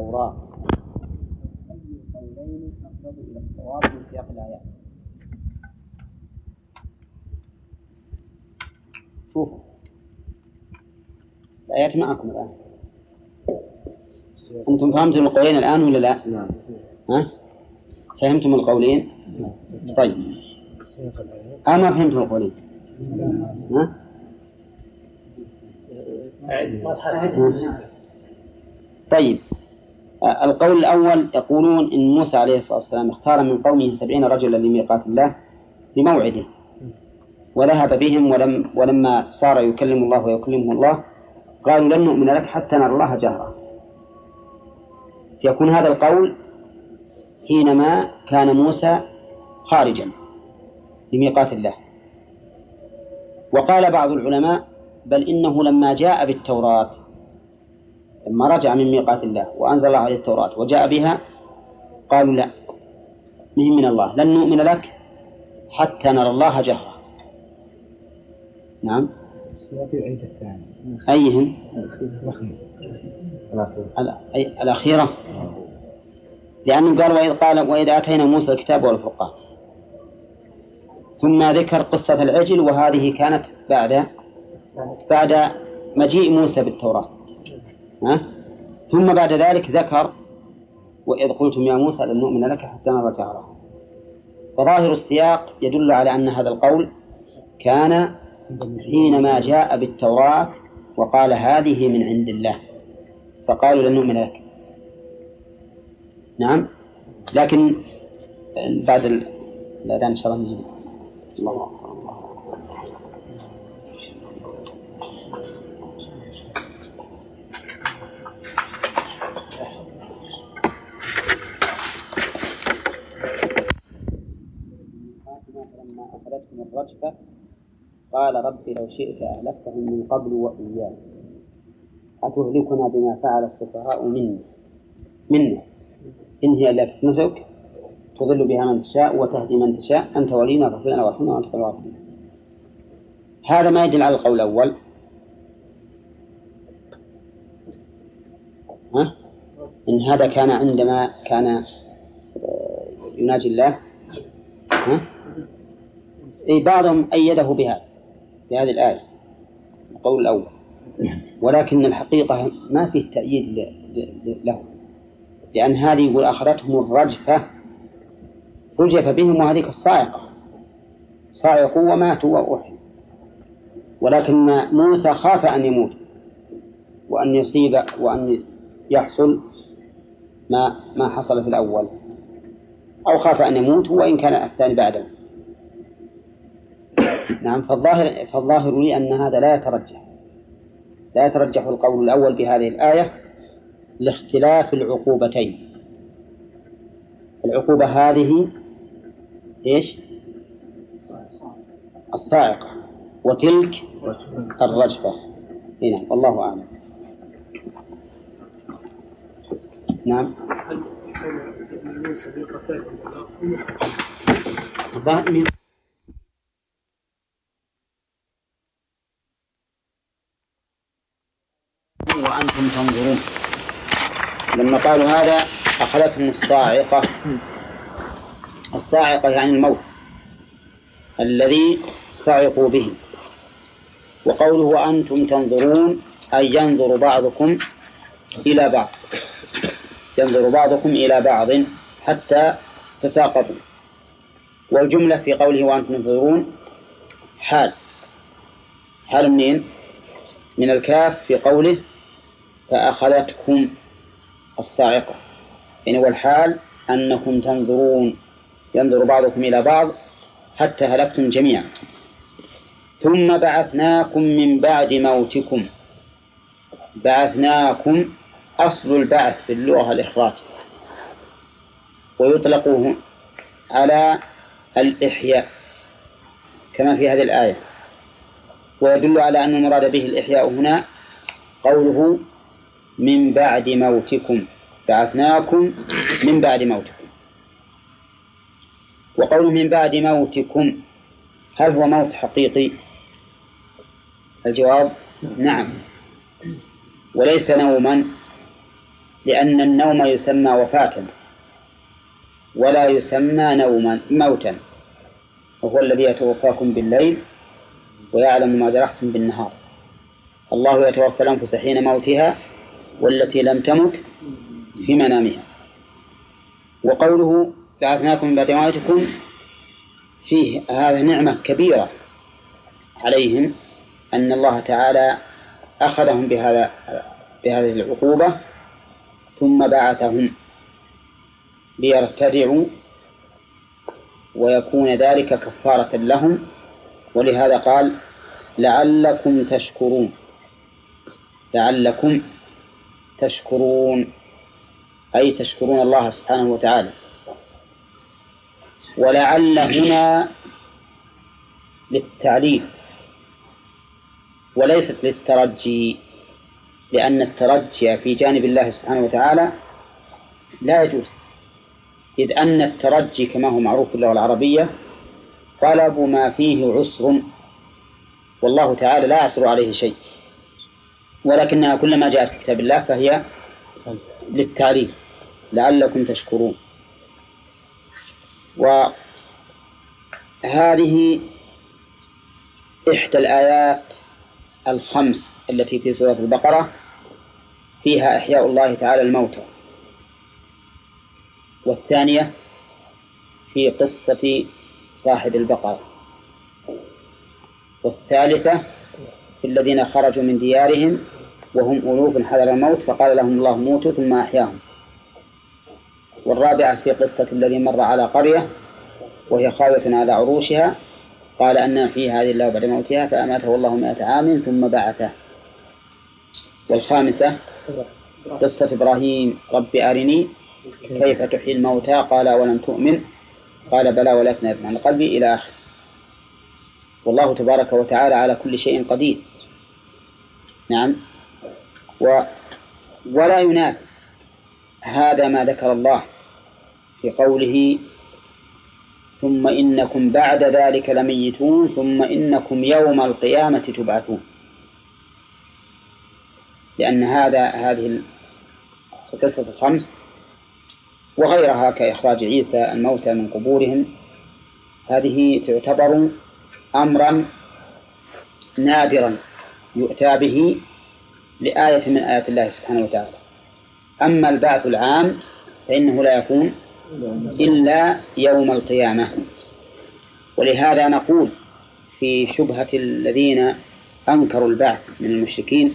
التوراة أي القولين أقرب إلى الصواب من سياق الآيات شوفوا الآيات معكم الآن أنتم فهمتم القولين الآن ولا لا؟ نعم ها؟ فهمتم القولين؟ طيب أنا ما فهمتم القولين ها؟ طيب القول الأول يقولون إن موسى عليه الصلاة والسلام اختار من قومه سبعين رجلا لميقات الله لموعده. وذهب بهم ولم ولما صار يكلم الله ويكلمه الله قالوا لن نؤمن لك حتى نرى الله جهرا. يكون هذا القول حينما كان موسى خارجا لميقات الله. وقال بعض العلماء بل إنه لما جاء بالتوراة لما رجع من ميقات الله وأنزل الله عليه التوراة وجاء بها قالوا لا مهم من الله؟ لن نؤمن لك حتى نرى الله جهرا. نعم. أيهن؟ الأخيرة. لأنه قال وإذ قال وإذ آتينا موسى الكتاب والفرقان. ثم ذكر قصة العجل وهذه كانت بعد بعد مجيء موسى بالتوراة. ثم بعد ذلك ذكر وإذ قلتم يا موسى لن نؤمن لك حتى نرى جهرا فظاهر السياق يدل على أن هذا القول كان حينما جاء بالتوراة وقال هذه من عند الله فقالوا لن نؤمن لك. نعم؟ لكن بعد الأذان إن شاء الله. الله أخذتهم الرجفة. قال رب لو شئت أهلكتهم من قبل وإياي أتهلكنا بما فعل السفهاء منا منا. إن هي إلا فتنتك تضل بها من تشاء وتهدي من تشاء. أنت ولينا فاغفر لنا وارحمنا وأنت خير هذا ما يدل على القول الأول. ها؟ إن هذا كان عندما كان يناجي الله. ها؟ أي بعضهم أيده بهذا بهذه الآية القول الأول. ولكن الحقيقة ما فيه تأييد له لأن هذه يقول أخذتهم الرجفة رجف بهم وهذيك الصاعقة. صاعقوا وماتوا وأحيوا ولكن موسى خاف أن يموت وأن يصيب وأن يحصل ما ما حصل في الأول. أو خاف أن يموت وإن كان الثاني بعده. نعم فالظاهر فالظاهر لي أن هذا لا يترجح لا يترجح القول الأول بهذه الآية لاختلاف العقوبتين العقوبة هذه إيش؟ الصاعقة وتلك الرجفة هنا والله أعلم نعم وأنتم تنظرون. لما قالوا هذا أخذتهم الصاعقة. الصاعقة يعني الموت. الذي صعقوا به. وقوله وأنتم تنظرون أي ينظر بعضكم إلى بعض. ينظر بعضكم إلى بعض حتى تساقطوا. والجملة في قوله وأنتم تنظرون حال. حال منين؟ من الكاف في قوله فأخذتكم الصاعقة. يعني والحال أنكم تنظرون ينظر بعضكم إلى بعض حتى هلكتم جميعا. ثم بعثناكم من بعد موتكم. بعثناكم أصل البعث في اللغة الإخراج. ويطلق على الإحياء كما في هذه الآية. ويدل على أن المراد به الإحياء هنا قوله من بعد موتكم. بعثناكم من بعد موتكم. وقوله من بعد موتكم هل هو موت حقيقي؟ الجواب نعم. وليس نوما لأن النوم يسمى وفاة ولا يسمى نوما موتا وهو الذي يتوفاكم بالليل ويعلم ما جرحتم بالنهار. الله يتوفى الأنفس حين موتها والتي لم تمت في منامها. وقوله بعثناكم من بعد موتكم فيه هذا نعمة كبيرة عليهم أن الله تعالى أخذهم بهذا بهذه العقوبة ثم بعثهم ليرتدعوا ويكون ذلك كفارة لهم. ولهذا قال لعلكم تشكرون لعلكم تشكرون أي تشكرون الله سبحانه وتعالى. ولعل هنا للتعليل وليست للترجي لأن الترجي في جانب الله سبحانه وتعالى لا يجوز. إذ أن الترجي كما هو معروف في اللغة العربية طلب ما فيه عسر والله تعالى لا يعسر عليه شيء. ولكنها كلما جاءت في كتاب الله فهي للتعريف لعلكم تشكرون. وهذه إحدى الآيات الخمس التي في سورة البقرة فيها إحياء الله تعالى الموتى. والثانية في قصة صاحب البقرة. والثالثة في الذين خرجوا من ديارهم وهم ألوف حذر الموت فقال لهم الله موتوا ثم أحياهم. والرابعة في قصة الذي مر على قرية وهي خاوية على عروشها قال أن في هذه الله بعد موتها فأماته الله مائة عام ثم بعثه. والخامسة قصة إبراهيم رب أرني كيف تحيي الموتى؟ قال ولم تؤمن. قال بلى ولكن يطمع قلبي إلى آخر والله تبارك وتعالى على كل شيء قدير. نعم. و ولا ينافي هذا ما ذكر الله في قوله ثم إنكم بعد ذلك لميتون ثم إنكم يوم القيامة تبعثون. لأن هذا هذه القصص الخمس وغيرها كإخراج عيسى الموتى من قبورهم هذه تعتبر أمرا نادرا. يؤتى به لآية من آيات الله سبحانه وتعالى. أما البعث العام فإنه لا يكون إلا يوم القيامة. ولهذا نقول في شبهة الذين أنكروا البعث من المشركين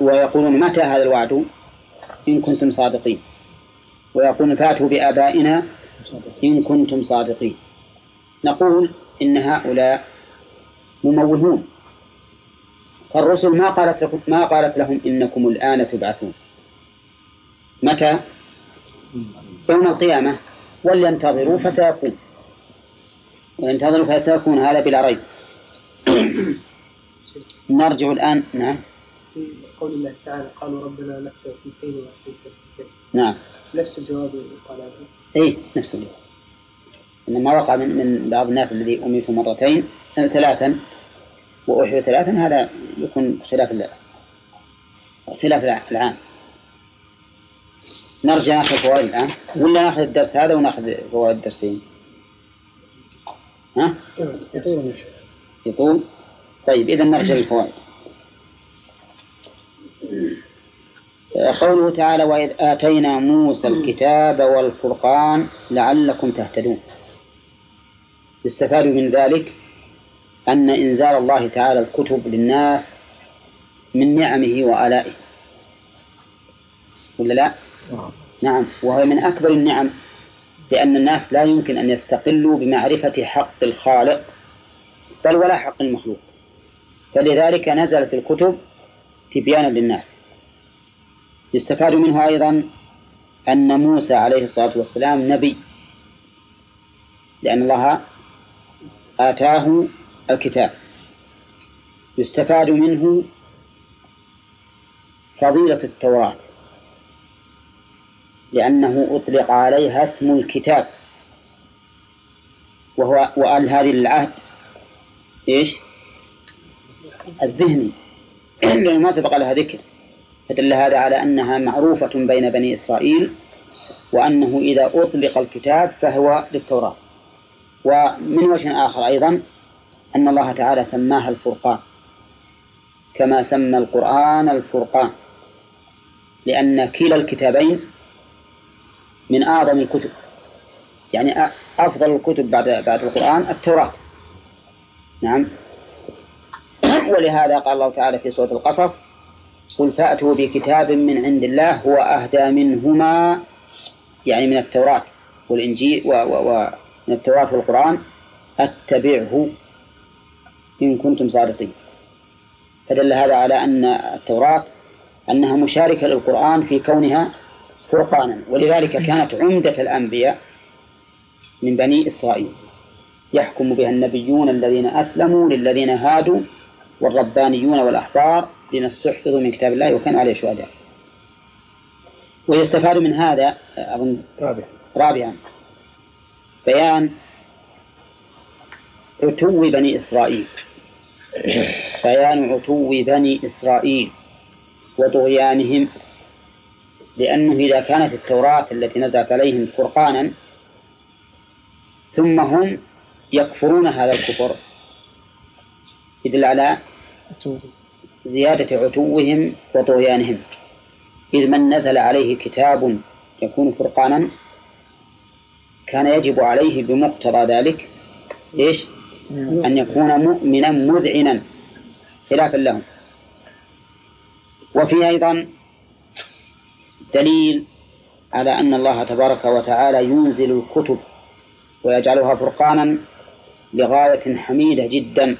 ويقولون متى هذا الوعد؟ إن كنتم صادقين. ويقولون فاتوا بآبائنا إن كنتم صادقين. نقول إن هؤلاء مموهون فالرسل ما قالت لكم ما قالت لهم إنكم الآن تبعثون. متى؟ يوم القيامة. ولينتظروا فسيكون وينتظروا فسيكون هذا بلا ريب. نرجع الآن نعم. في قول الله تعالى قالوا ربنا نخشى في نعم. نفس الجواب قال اي نفس الجواب. انما وقع من, من بعض الناس الذي اميتوا مرتين ثلاثا واحيوا ثلاثا هذا يكون خلاف خلاف العام. نرجع ناخذ فوائد الآن. ولا نأخذ الدرس هذا وناخذ فوائد الدرسين؟ ها؟ يطول يطول؟ طيب إذا نرجع للفوائد. قوله تعالى وإذ آتينا موسى الكتاب والفرقان لعلكم تهتدون. يستفاد من ذلك أن إنزال الله تعالى الكتب للناس من نعمه وآلائه. ولا لا؟ نعم. وهي من أكبر النعم لأن الناس لا يمكن أن يستقلوا بمعرفة حق الخالق بل ولا حق المخلوق. فلذلك نزلت الكتب تبيانا للناس. يستفاد منه أيضا أن موسى عليه الصلاة والسلام نبي لأن الله آتاه الكتاب. يستفاد منه فضيلة التوراة لأنه أطلق عليها اسم الكتاب وهو وقال هذه العهد إيش؟ الذهني. لأنه ما سبق لها ذكر. فدل هذا على أنها معروفة بين بني إسرائيل وأنه إذا أطلق الكتاب فهو للتوراة. ومن وجه آخر أيضا أن الله تعالى سماها الفرقان كما سمى القرآن الفرقان لأن كلا الكتابين من أعظم الكتب يعني أفضل الكتب بعد بعد القرآن التوراة. نعم. ولهذا قال الله تعالى في سورة القصص قل فأتوا بكتاب من عند الله هو أهدى منهما يعني من التوراة والإنجيل ومن التوراة والقرآن أتبعه إن كنتم صادقين. فدل هذا على أن التوراة أنها مشاركة للقرآن في كونها فرقانا ولذلك كانت عمدة الأنبياء من بني إسرائيل. يحكم بها النبيون الذين أسلموا للذين هادوا والربانيون والأحبار بما استحفظوا من كتاب الله وكانوا عليه شهداء. ويستفاد من هذا أظن رابعا. رابعا. بيان عتو بني إسرائيل. بيان عتو بني إسرائيل وطغيانهم لأنه إذا كانت التوراة التي نزلت عليهم فرقانا ثم هم يكفرون هذا الكفر. يدل على زيادة عتوهم وطغيانهم. إذ من نزل عليه كتاب يكون فرقانا كان يجب عليه بمقتضى ذلك إيش؟ أن يكون مؤمنا مذعنا خلافا لهم. وفي أيضا دليل على أن الله تبارك وتعالى ينزل الكتب ويجعلها فرقانا لغاية حميدة جدا.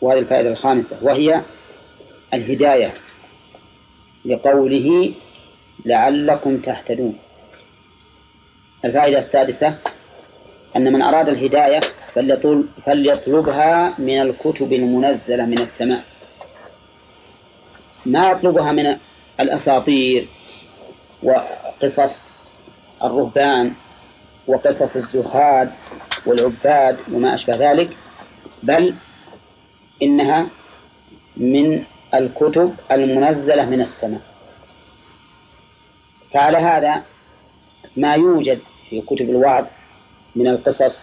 وهذه الفائدة الخامسة وهي الهداية لقوله لعلكم تهتدون. الفائدة السادسة أن من أراد الهداية فليطلبها من الكتب المنزلة من السماء. ما يطلبها من الأساطير وقصص الرهبان وقصص الزهاد والعباد وما أشبه ذلك بل إنها من الكتب المنزلة من السماء. فعلى هذا ما يوجد في كتب الوعظ من القصص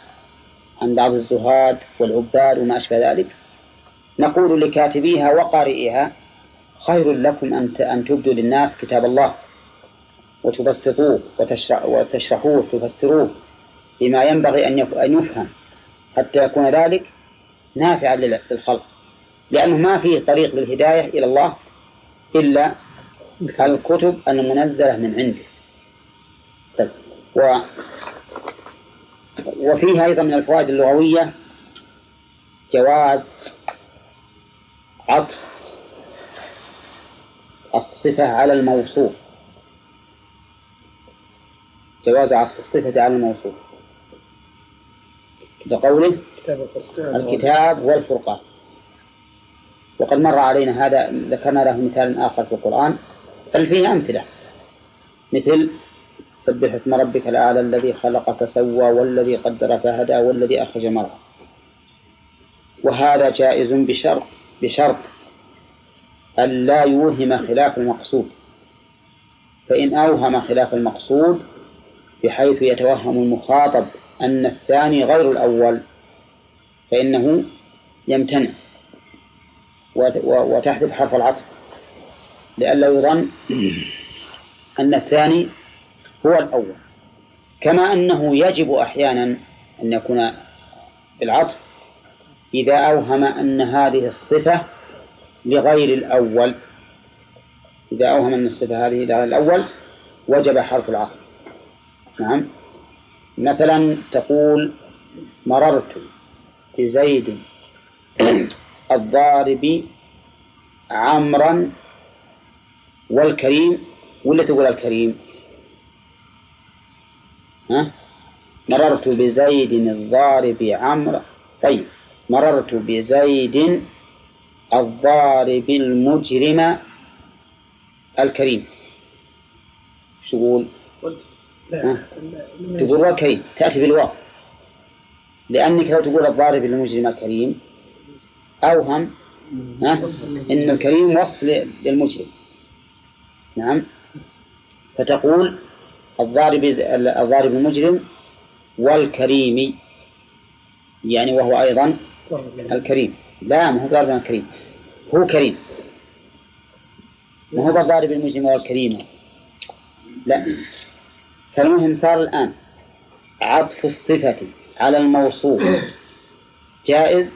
عن بعض الزهاد والعباد وما أشبه ذلك. نقول لكاتبيها وقارئها خير لكم أن أن تبدوا للناس كتاب الله وتبسطوه وتشرحوه وتفسروه بما ينبغي أن يفهم. حتى يكون ذلك نافعا للخلق لأنه ما فيه طريق للهداية إلى الله إلا الكتب المنزلة من عنده. طيب. و وفيها أيضا من الفوائد اللغوية جواز عطف الصفة على الموصوف. جواز عطف الصفة على الموصوف. بقوله الكتاب والفرقان. وقد مر علينا هذا ذكرنا له مثال آخر في القرآن. بل فيه أمثلة. مثل سبح اسم ربك الأعلى الذي خلق فسوى والذي قدر فهدى والذي أخرج مرعى وهذا جائز بشرط بشرط أن لا يوهم خلاف المقصود. فإن أوهم خلاف المقصود بحيث يتوهم المخاطب أن الثاني غير الأول فإنه يمتنع وتحذف حرف العطف لئلا يظن أن الثاني هو الأول. كما أنه يجب أحيانا أن يكون بالعطف إذا أوهم أن هذه الصفة لغير الأول. إذا أوهم أن الصفة هذه لغير الأول وجب حرف العطف. نعم. مثلا تقول مررت بزيد الضارب عمرا والكريم ولا تقول الكريم؟ ها؟ مررت بزيد الضارب عمرو. طيب مررت بزيد الضارب المجرم الكريم. شو تقول؟ تقول والكريم تأتي بالواو. لأنك لو تقول الضارب المجرم الكريم أوهم ها؟ إن الكريم وصف للمجرم. نعم. فتقول الضارب الضارب المجرم والكريم يعني وهو أيضا الكريم. لا ما هو ضارب الكريم. هو كريم. ما هو الضارب المجرم والكريم؟ لا. فالمهم صار الآن عطف الصفة على الموصوف. جائز؟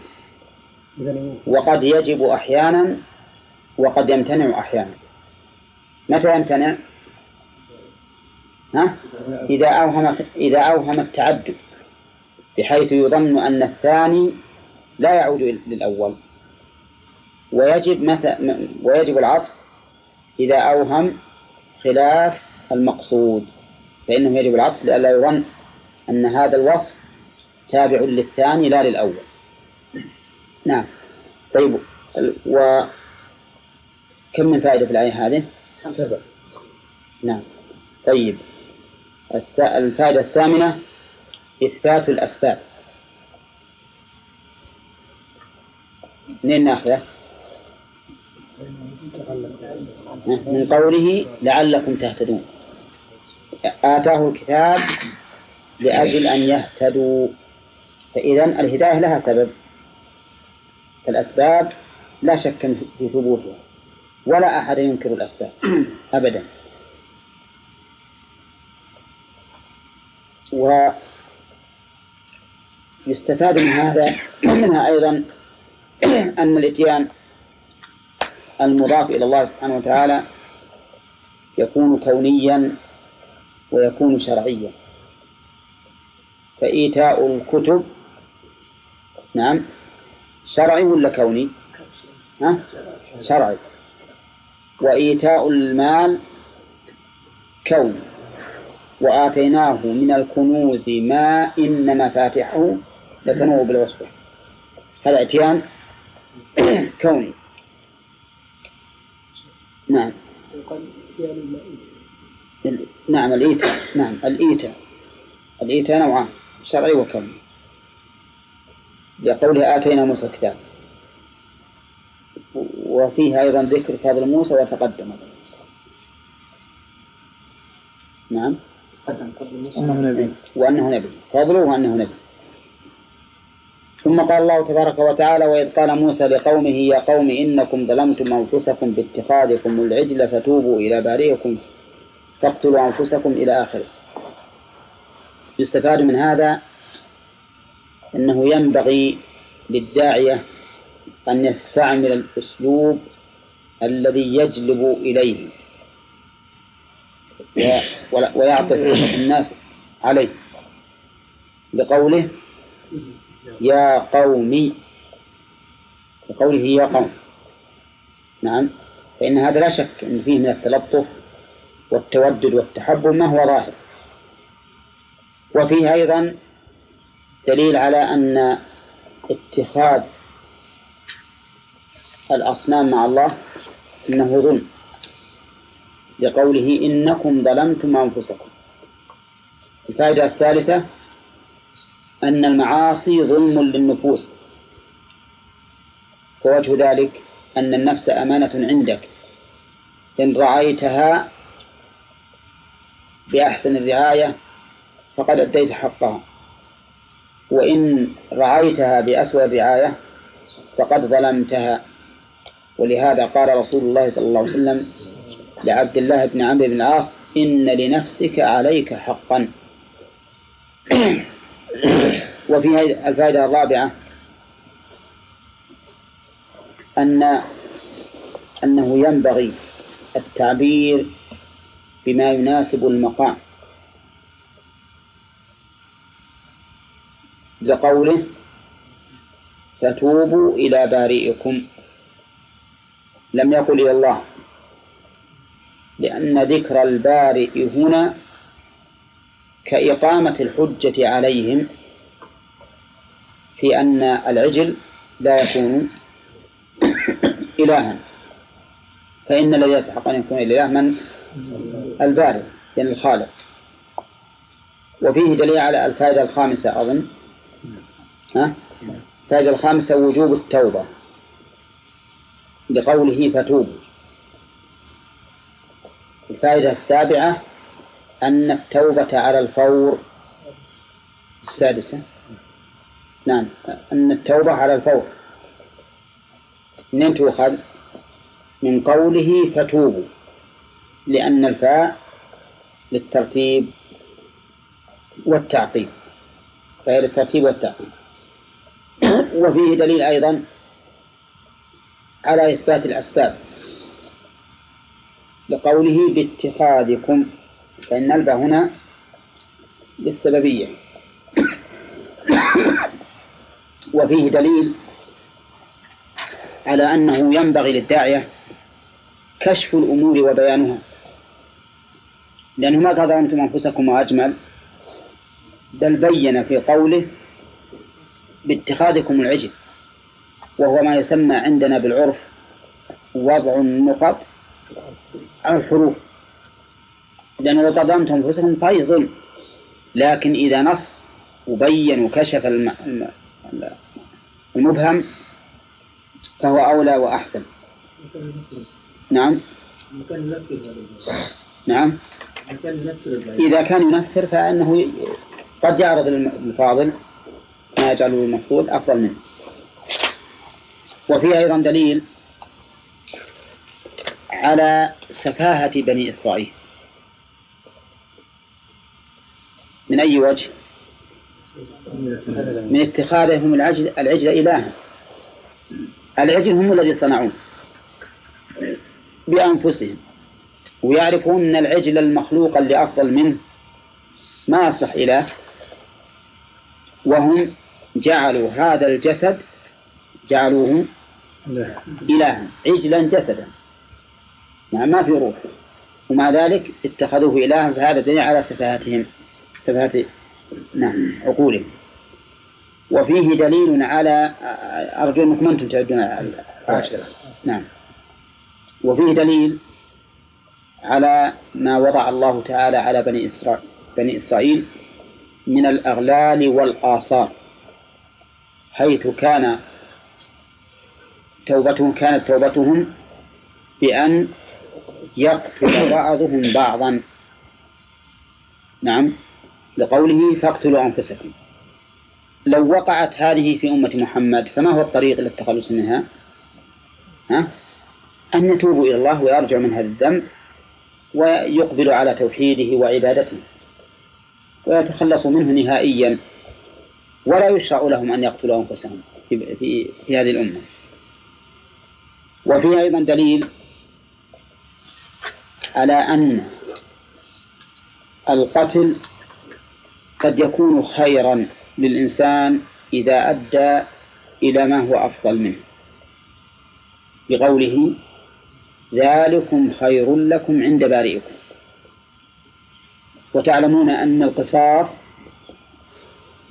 وقد يجب أحيانا وقد يمتنع أحيانا. متى يمتنع؟ ها؟ إذا أوهم إذا أوهم التعدد بحيث يظن أن الثاني لا يعود للأول. ويجب متى ويجب العطف إذا أوهم خلاف المقصود فإنه يجب العطف لئلا يظن أن هذا الوصف تابع للثاني لا للأول. نعم. طيب و كم من فائدة في الآية هذه؟ سبع. نعم. طيب. الفائدة الثامنة إثبات الأسباب. منين ناخذه؟ من قوله لعلكم تهتدون. آتاه الكتاب لأجل أن يهتدوا. فإذا الهداية لها سبب. الأسباب لا شك في ثبوتها ولا أحد ينكر الأسباب أبدا. ويستفاد من هذا منها أيضا أن الإتيان المضاف إلى الله سبحانه وتعالى يكون كونيا ويكون شرعيا فإيتاء الكتب نعم شرعي ولا كوني؟ ها؟ شرعي وإيتاء المال كوني وآتيناه من الكنوز ما إن مفاتحه لتنوء بالعصبة هذا اتيان كوني. نعم. نعم الإيتاء. نعم الإيتاء. الإيتاء نوعان شرعي وكوني. لقوله آتينا موسى الكتاب. وفيه أيضا ذكر فضل موسى وتقدم. نعم. أنه نبي. وأنه نبي. فضله وأنه نبي. ثم قال الله تبارك وتعالى وإذ قال موسى لقومه يا قوم إنكم ظلمتم أنفسكم باتخاذكم العجل فتوبوا إلى بارئكم فاقتلوا أنفسكم إلى آخره. يستفاد من هذا أنه ينبغي للداعية أن يستعمل الأسلوب الذي يجلب إليه. ويعطف الناس عليه. بقوله يا قومي بقوله يا قوم. نعم. فإن هذا لا شك أن فيه من التلطف والتودد والتحبب ما هو ظاهر. وفيه أيضا دليل على أن اتخاذ الأصنام مع الله إنه ظلم. لقوله إنكم ظلمتم أنفسكم. الفائدة الثالثة أن المعاصي ظلم للنفوس. ووجه ذلك أن النفس أمانة عندك. إن رعيتها بأحسن الرعاية فقد أديت حقها. وإن رعيتها بأسوأ الرعاية فقد ظلمتها. ولهذا قال رسول الله صلى الله عليه وسلم لعبد الله بن عمرو بن العاص إن لنفسك عليك حقا. وفي الفائدة الرابعة أن أنه ينبغي التعبير بما يناسب المقام. لقوله فتوبوا إلى بارئكم. لم يقل إلى الله. لأن ذكر البارئ هنا كإقامة الحجة عليهم في أن العجل لا يكون إلها. فإن الذي يستحق أن يكون الإله من؟ البارئ يعني الخالق. وفيه دليل على الفائدة الخامسة أظن. ها؟ الفائدة الخامسة وجوب التوبة. لقوله فتوبوا. الفائدة السابعة أن التوبة على الفور السادسة. نعم أن التوبة على الفور. منين تؤخذ؟ من قوله فتوبوا لأن الفاء للترتيب والتعقيب فهي للترتيب والتعقيب وفيه دليل أيضا على إثبات الأسباب. لقوله باتخاذكم فإن الباء هنا للسببية. وفيه دليل على أنه ينبغي للداعية كشف الأمور وبيانها. لأنه ما ظلمتم أنفسكم وأجمل بل بين في قوله باتخاذكم العجل وهو ما يسمى عندنا بالعرف وضع النقط. على الحروف. لأنه لو ظلمتم أنفسكم صحيح ظلم. لكن إذا نص وبين وكشف المبهم فهو أولى وأحسن. نعم. نعم. إذا كان ينفر فإنه قد يعرض الفاضل ما يجعله المفضول أفضل منه. وفيه أيضا دليل على سفاهة بني إسرائيل. من أي وجه؟ من اتخاذهم العجل, العجل إلها. العجل هم الذي صنعوه. بأنفسهم. ويعرفون أن العجل المخلوق اللي أفضل منه ما يصلح إله. وهم جعلوا هذا الجسد جعلوه إلها. عجلا جسدا. نعم ما في روح ومع ذلك اتخذوه إلها فهذا دليل على سفاهتهم سفاهة نعم عقولهم. وفيه دليل على أرجو أنكم أنتم تعدون العاشرة. نعم. وفيه دليل على ما وضع الله تعالى على بني إسرائيل بني إسرائيل من الأغلال والآثار. حيث كان توبتهم كانت توبتهم بأن يقتل بعضهم بعضا. نعم. لقوله فاقتلوا أنفسكم. لو وقعت هذه في أمة محمد فما هو الطريق للتخلص منها؟ ها؟ أن يتوبوا إلى الله ويرجعوا من هذا الذنب ويقبلوا على توحيده وعبادته. ويتخلصوا منه نهائيا. ولا يشرع لهم أن يقتلوا أنفسهم في, في, في هذه الأمة. وفيه أيضا دليل على أن القتل قد يكون خيرا للإنسان إذا أدى إلى ما هو أفضل منه. بقوله ذلكم خير لكم عند بارئكم. وتعلمون أن القصاص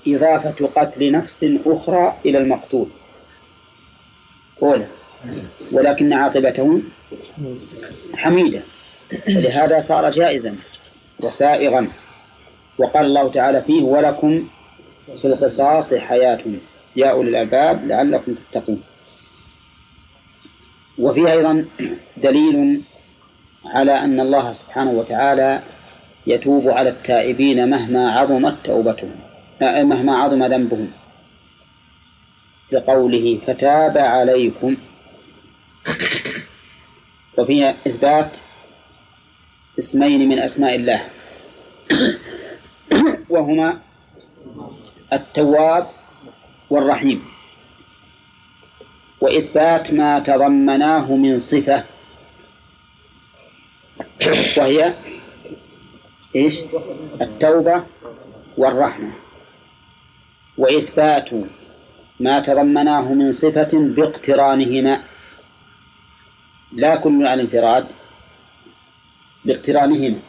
إضافة قتل نفس أخرى إلى المقتول. أولى ولكن عاقبته حميدة. ولهذا صار جائزا وسائغا. وقال الله تعالى فيه ولكم في القصاص حياة يا أولي الألباب لعلكم تتقون. وفيه أيضا دليل على أن الله سبحانه وتعالى يتوب على التائبين مهما عظمت توبتهم مهما عظم ذنبهم. لقوله فتاب عليكم. وفيها إثبات اسمين من أسماء الله. وهما التواب والرحيم. وإثبات ما تضمناه من صفة. وهي إيش؟ التوبة والرحمة. وإثبات ما تضمناه من صفة باقترانهما. لا كل على الانفراد باقترانهما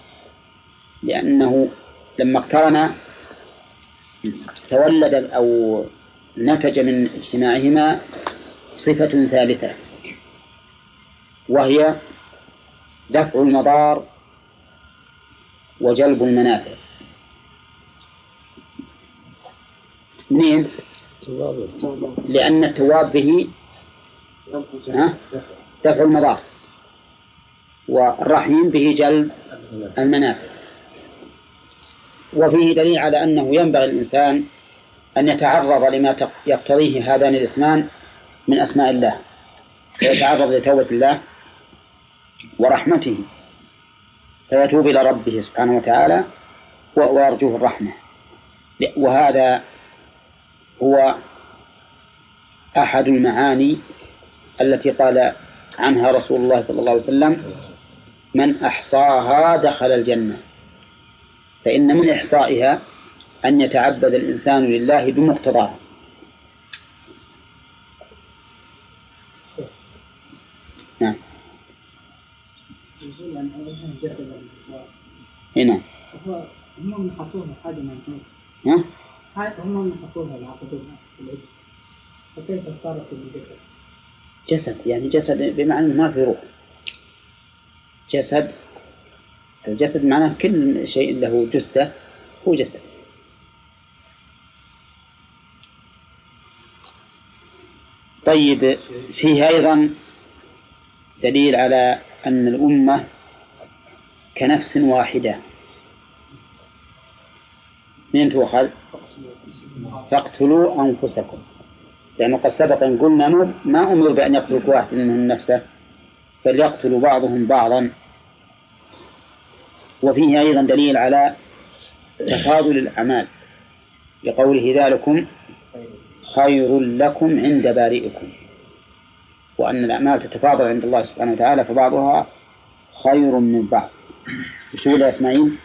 لأنه لما اقترن تولد أو نتج من اجتماعهما صفة ثالثة وهي دفع المضار وجلب المنافع منين؟ لأن التواب به دفع المضار والرحيم به جلب المنافع. وفيه دليل على أنه ينبغي الإنسان أن يتعرض لما يقتضيه هذان الاسمان من أسماء الله. ويتعرض لتوبة الله ورحمته. فيتوب إلى ربه سبحانه وتعالى ويرجوه الرحمة. وهذا هو أحد المعاني التي قال عنها رسول الله صلى الله عليه وسلم من أحصاها دخل الجنة فإن من إحصائها أن يتعبد الإنسان لله بمقتضاها نعم نعم هم من حطوها حاجة من ها؟ هم من حطوها العقدون فكيف صارت الجسد؟ جسد يعني جسد بمعنى ما في روح جسد. الجسد معناه كل شيء له جثة هو جسد طيب فيه أيضا دليل على أن الأمة كنفس واحدة. من تؤخذ فاقتلوا أنفسكم. لأنه قد سبق أن قلنا ما أمر بأن يقتل واحد منهم نفسه. بل يقتل بعضهم بعضا. وفيه أيضا دليل على تفاضل الأعمال. لقوله ذلكم خير لكم عند بارئكم. وأن الأعمال تتفاضل عند الله سبحانه وتعالى فبعضها خير من بعض. وش يا إسماعيل؟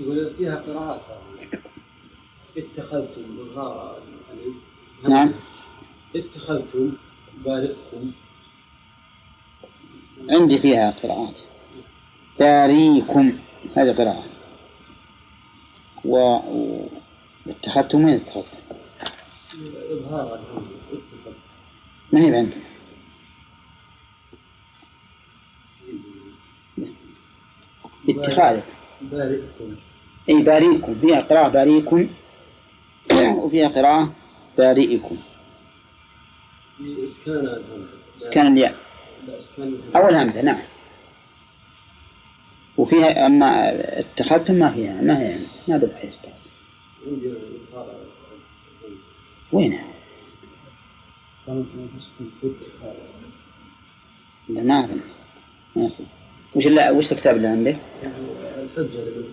يقول فيها قراءات اتخذتم نعم. اتخذتم بارئكم. عندي فيها قراءات. باريكم هذه قراءة. و... اتخذتم وين اتخذتم؟ إظهار ما هي عندنا باتخاذك بارئكم أي بارئكم فيها قراءة بارئكم وفيها قراءة بارئكم. إسكان الياء. أو الهمزة نعم. وفيها أما اتخذتم ما فيها ما هي ما بحيث وين؟ لا ما أعرف ما يصير وش لا وش الكتاب اللي عندك؟ الحجة لابن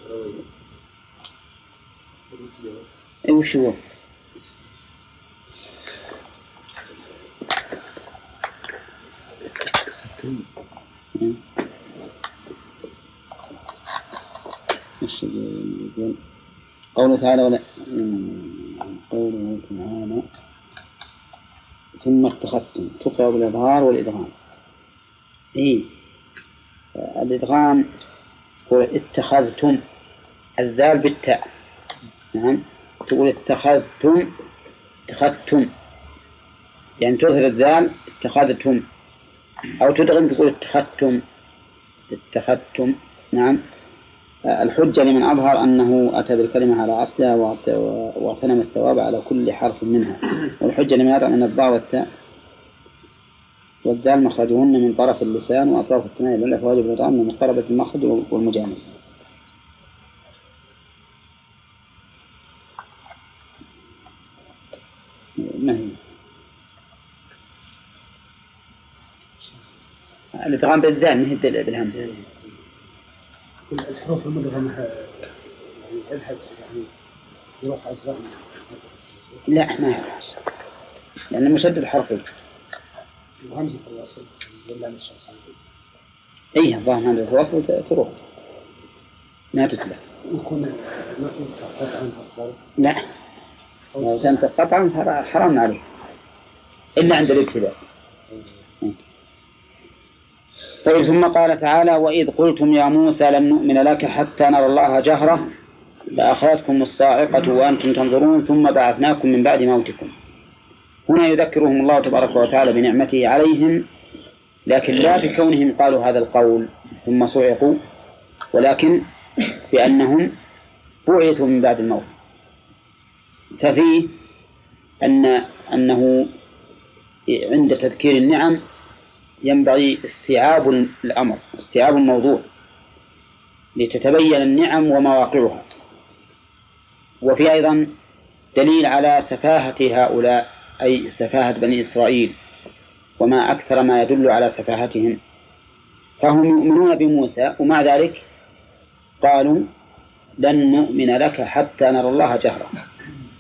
اي وش هو؟ قوله تعالى ولا قوله تعالى ثم اتخذتم. تقرأ بالإظهار والإدغام. إيه. الإدغام هو اتخذتم الذال بالتاء. نعم. تقول اتخذتم اتخذتم. يعني تظهر الذال اتخذتم. أو تدغم تقول اتخذتم اتخذتم نعم. الحجة لمن أظهر أنه أتى بالكلمة على أصلها واغتنم الثواب على كل حرف منها. والحجة لمن يرى أن الضاء والتاء والذال مخرجهن من طرف اللسان وأطراف الثنايا لله فواجب الإطعام من مقربة المخرج والمجانس الإدغام بالذال ما هي بالهمزة. الحروف المدغمة يعني يعني يروح لا ما يروح لأن مشدد حرفي. وهمزة الوصل ولا مش اي الظاهر همزة الوصل تروح. ما تتلف يكون لا. لو كانت قطعا حرام عليه إلا عند الابتداء. طيب ثم قال تعالى وإذ قلتم يا موسى لن نؤمن لك حتى نرى الله جهرة فأخذتكم الصاعقة وأنتم تنظرون ثم بعثناكم من بعد موتكم. هنا يذكرهم الله تبارك وتعالى بنعمته عليهم لكن لا بكونهم قالوا هذا القول ثم صعقوا ولكن بأنهم بعثوا من بعد الموت. ففيه أن أنه عند تذكير النعم ينبغي استيعاب الأمر استيعاب الموضوع لتتبين النعم ومواقعها. وفي أيضا دليل على سفاهة هؤلاء أي سفاهة بني إسرائيل وما أكثر ما يدل على سفاهتهم. فهم يؤمنون بموسى ومع ذلك قالوا لن نؤمن لك حتى نرى الله جهرا.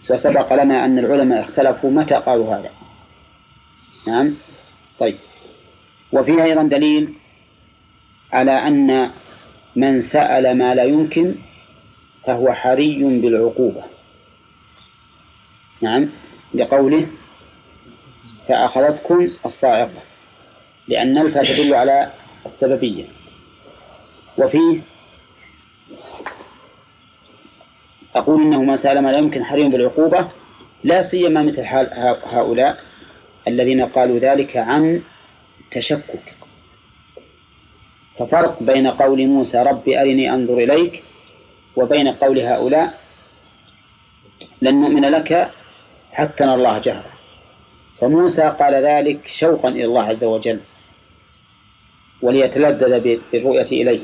وسبق لنا أن العلماء اختلفوا متى قالوا هذا. نعم؟ طيب. وفيه أيضا دليل على أن من سأل ما لا يمكن فهو حري بالعقوبة. نعم لقوله فأخذتكم الصاعقة لأن الفا تدل على السببية. وفيه أقول إنه ما سأل ما لا يمكن حري بالعقوبة لا سيما مثل حال هؤلاء الذين قالوا ذلك عن تشكك ففرق بين قول موسى رب أرني أنظر إليك وبين قول هؤلاء لن نؤمن لك حتى نرى الله جهرا. فموسى قال ذلك شوقا إلى الله عز وجل وليتلذذ بالرؤية إليه.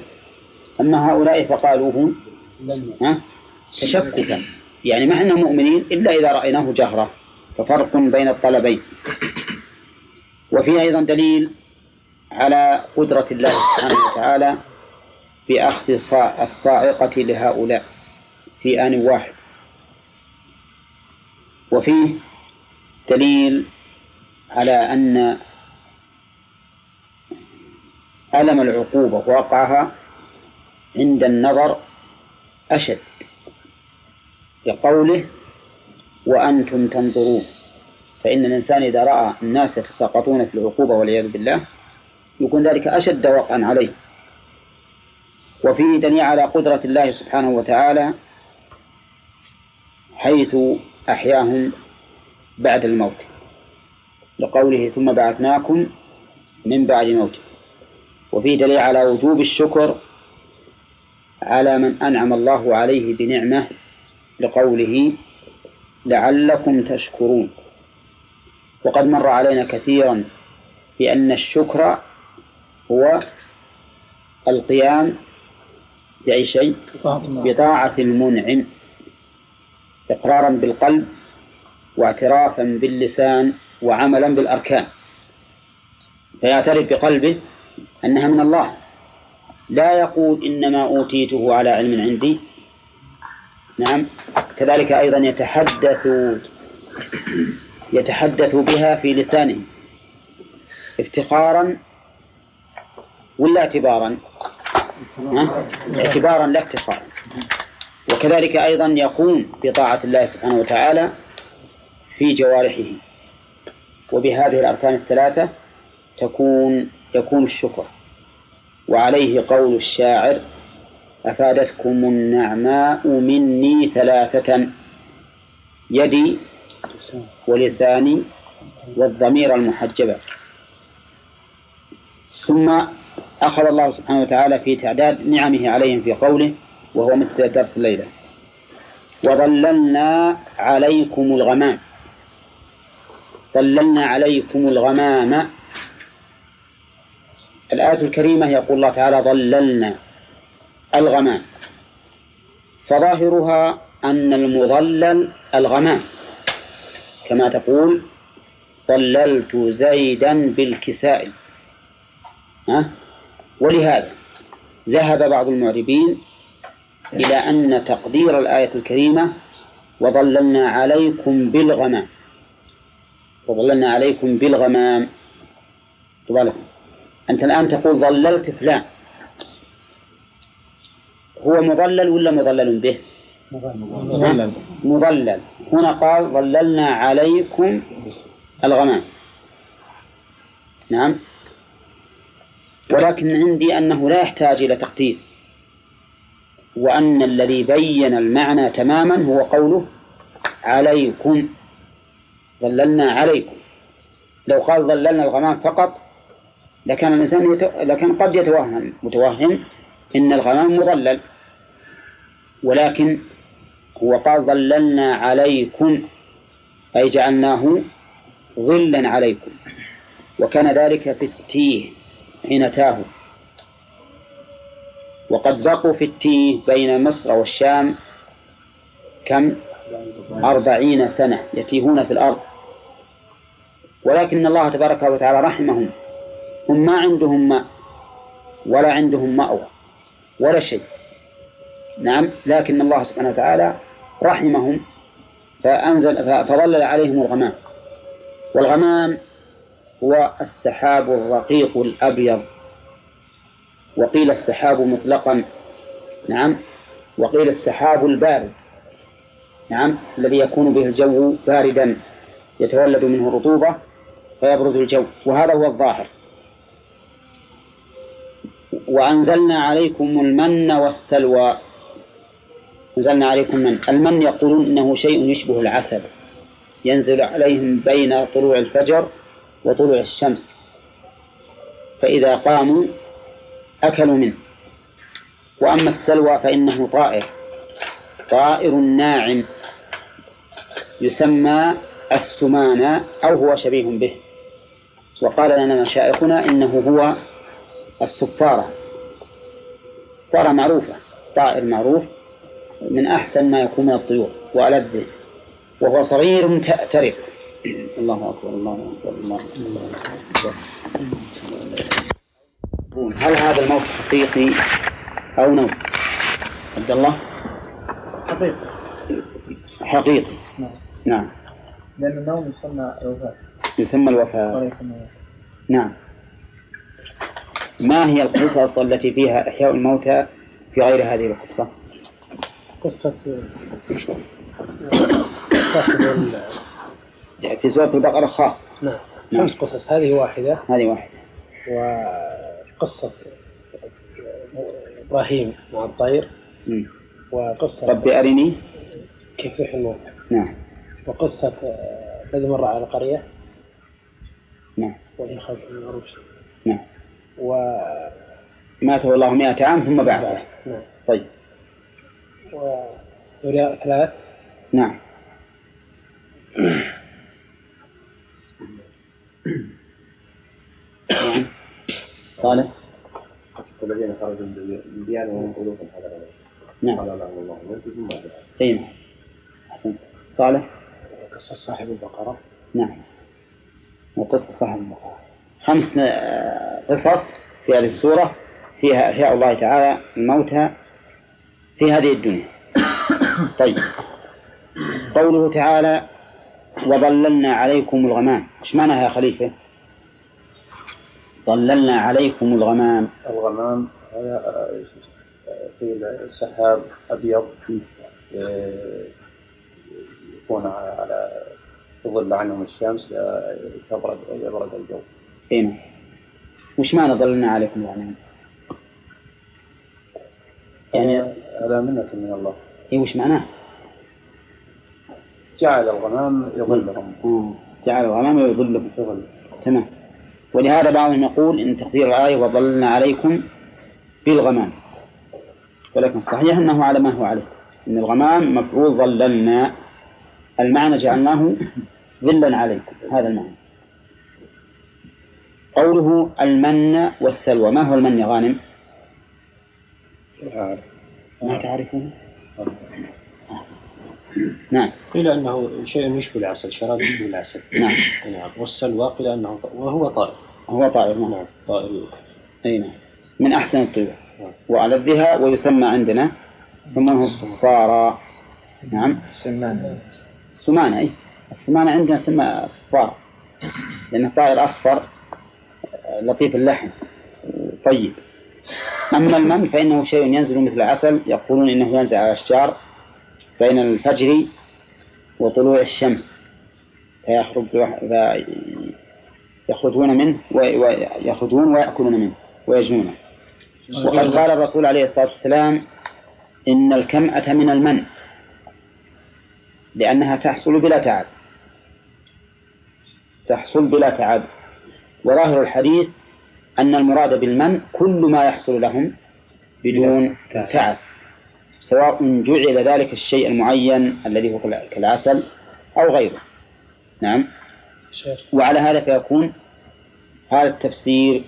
أما هؤلاء فقالوه تشككا. يعني ما إحنا مؤمنين إلا إذا رأيناه جهرة ففرق بين الطلبين. وفيه أيضا دليل على قدرة الله سبحانه وتعالى بأخذ الصاعقة لهؤلاء في آن واحد. وفيه دليل على أن ألم العقوبة ووقعها عند النظر أشد لقوله وأنتم تنظرون. فإن الإنسان إذا رأى الناس يتساقطون في العقوبة والعياذ بالله يكون ذلك أشد وقعا عليه. وفيه دليل على قدرة الله سبحانه وتعالى حيث أحياهم بعد الموت. لقوله ثم بعثناكم من بعد موته وفيه دليل على وجوب الشكر على من أنعم الله عليه بنعمة لقوله لعلكم تشكرون. وقد مر علينا كثيرا بأن الشكر هو القيام بأي شيء؟ بطاعة المنعم إقرارا بالقلب واعترافا باللسان وعملا بالأركان. فيعترف بقلبه أنها من الله. لا يقول إنما أوتيته على علم عندي. نعم. كذلك أيضا يتحدث يتحدث بها في لسانه افتخارا ولا اعتبارا؟ اعتبارا لا افتخارا وكذلك أيضا يقوم بطاعة الله سبحانه وتعالى في جوارحه. وبهذه الأركان الثلاثة تكون يكون الشكر. وعليه قول الشاعر أفادتكم النعماء مني ثلاثة يدي ولساني والضمير المحجبة. ثم أخذ الله سبحانه وتعالى في تعداد نعمه عليهم في قوله وهو مثل درس الليلة. وظللنا عليكم الغمام. ظللنا عليكم الغمام. الآية الكريمة يقول الله تعالى ظللنا الغمام. فظاهرها أن المظلل الغمام. كما تقول ظللت زيدا بالكساء ها؟ ولهذا ذهب بعض المعربين إلى أن تقدير الآية الكريمة وظللنا عليكم بالغمام. وظللنا عليكم بالغمام. أنت الآن تقول ظللت فلان. هو مظلل ولا مظلل به؟ مظلل. مظلل هنا قال ظللنا عليكم الغمام. نعم. ولكن عندي أنه لا يحتاج إلى تقدير. وأن الذي بين المعنى تماما هو قوله عليكم. ظللنا عليكم. لو قال ظللنا الغمام فقط لكان الإنسان يت... لكان قد يتوهم متوهم إن الغمام مظلل. ولكن هو قال ظللنا عليكم أي جعلناه ظلا عليكم وكان ذلك في التيه حين تاهوا وقد بقوا في التيه بين مصر والشام كم؟ أربعين سنة يتيهون في الأرض. ولكن الله تبارك وتعالى رحمهم. هم ما عندهم ماء ولا عندهم مأوى ولا شيء. نعم لكن الله سبحانه وتعالى رحمهم فأنزل فظلل عليهم الغمام. والغمام هو السحاب الرقيق الأبيض. وقيل السحاب مطلقا. نعم. وقيل السحاب البارد. نعم. الذي يكون به الجو باردا. يتولد منه الرطوبة فيبرد الجو. وهذا هو الظاهر. وأنزلنا عليكم المن والسلوى. أنزلنا عليكم من المن يقولون إنه شيء يشبه العسل. ينزل عليهم بين طلوع الفجر وطلوع الشمس. فإذا قاموا أكلوا منه. وأما السلوى فإنه طائر. طائر ناعم. يسمى السمانة أو هو شبيه به. وقال لنا مشايخنا إنه هو الصفارة. الصفارة معروفة. طائر معروف. من أحسن ما يكون من الطيور وألذه وهو صغير تأترك الله أكبر الله أكبر الله أكبر. هل هذا الموت حقيقي أو نوم عبد الله؟ حقيقي. حقيقي. نعم. نعم لأن النوم يسمى الوفاة. يسمى الوفاة. نعم. ما هي القصص التي فيها إحياء الموتى في غير هذه القصة؟ قصة صاحب في سورة البقرة خاصة. نعم. نعم. خمس قصص. هذه واحدة. هذه واحدة. وقصة إبراهيم مع الطير. مم. وقصة ربي أرني. كيف تحيي الموت. نعم. وقصة الذي مر على قرية. نعم. وإن من العروش نعم. و ماته الله مئة عام ثم بعثه. نعم. طيب. وذرياء ثلاث نعم. نعم صالح. الذين خرجوا من ديارهم وهم ألوف حذر نعم. قال لهم الله ثم أي نعم. أحسنت. صالح. قصة صاحب البقرة. نعم. وقصة صاحب البقرة. خمس آه، قصص في هذه السورة. فيها إحياء الله تعالى الموتى في هذه الدنيا. طيب. قوله تعالى وظللنا عليكم الغمام. إيش معناها يا خليفة؟ ظللنا عليكم الغمام. الغمام هذا في السحاب أبيض آه، يكون على تظل عنهم الشمس تبرد يبرد الجو. اي نعم وش معنى ظللنا عليكم الغمام؟ يعني هذا منة من الله. اي وش معناه؟ جعل الغمام يظلهم. جعل الغمام يظلكم يظل تمام. ولهذا بعضهم يقول إن تقدير الآية وظللنا عليكم بالغمام. ولكن الصحيح أنه على ما هو عليه. إن الغمام مفعول ظللنا المعنى جعلناه ظلا عليكم. هذا المعنى. قوله المن والسلوى. ما هو المن يا غانم؟ ما تعرفون؟ نعم. قيل أنه شيء يشبه العسل شراب يشبه العسل. نعم. نعم والسلوى قيل انه وهو طائر. هو طائر نعم. نعم. طائر أي نعم. من أحسن الطيور. نعم. وألذها ويسمى عندنا يسمونه الصفارة. نعم. السمان. السمانة أي السمانة عندنا اسمها صفار. لأنه طائر أصفر آه، لطيف اللحم طيب. أما المن فإنه شيء ينزل مثل العسل يقولون إنه ينزل على الأشجار بين الفجر وطلوع الشمس. فيخرج في- يخرجون منه وي- ويخرجون ويأكلون منه ويجنونه. وقد قال الرسول عليه الصلاة والسلام إن الكمأة من المن لأنها تحصل بلا تعب. تحصل بلا تعب. وظاهر الحديث أن المراد بالمن كل ما يحصل لهم بدون تعب سواء جعل ذلك الشيء المعين الذي هو كالعسل أو غيره. نعم. وعلى هذا فيكون هذا التفسير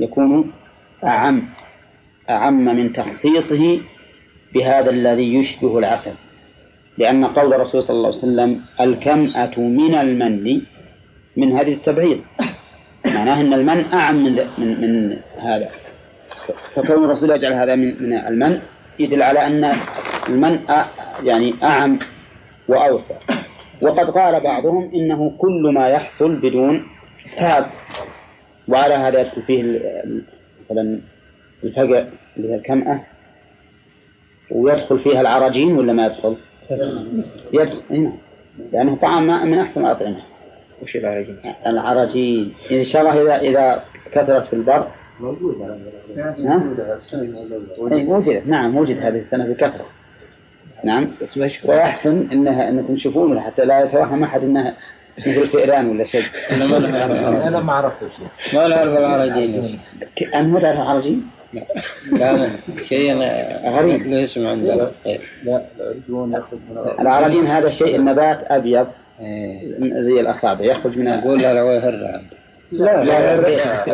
يكون أعم أعم من تخصيصه بهذا الذي يشبه العسل. لأن قول الرسول صلى الله عليه وسلم الكمأة من المن من هذه التبعيض. معناه أن المن أعم من, من, من هذا. فكون الرسول يجعل هذا من, من المن يدل على أن المن يعني أعم وأوسع. وقد قال بعضهم إنه كل ما يحصل بدون تاب وعلى هذا يدخل فيه مثلا الفقع اللي هي الكمأة. ويدخل فيها العراجين ولا ما يدخل؟ يدخل. هنا لأنه طعام من أحسن الأطعمة وش العراجين؟ العراجين إن شاء الله إذا إذا كثرت في البر. موجودة. وجدت نعم وجد هذه السنة بكثرة نعم. ويحسن انها إنكم تشوفون حتى لا يتوهم أحد إنها مثل فئران ولا شيء. أنا ما عرفت ما نعرف العرجين. أنت ما تعرف العرجين؟ لا شيء غريب. لا يسمع عندنا. لا. العرجين هذا شيء النبات أبيض. إيه. زي الأصابع. يخرج من يقول لا لا يهر لا لا لا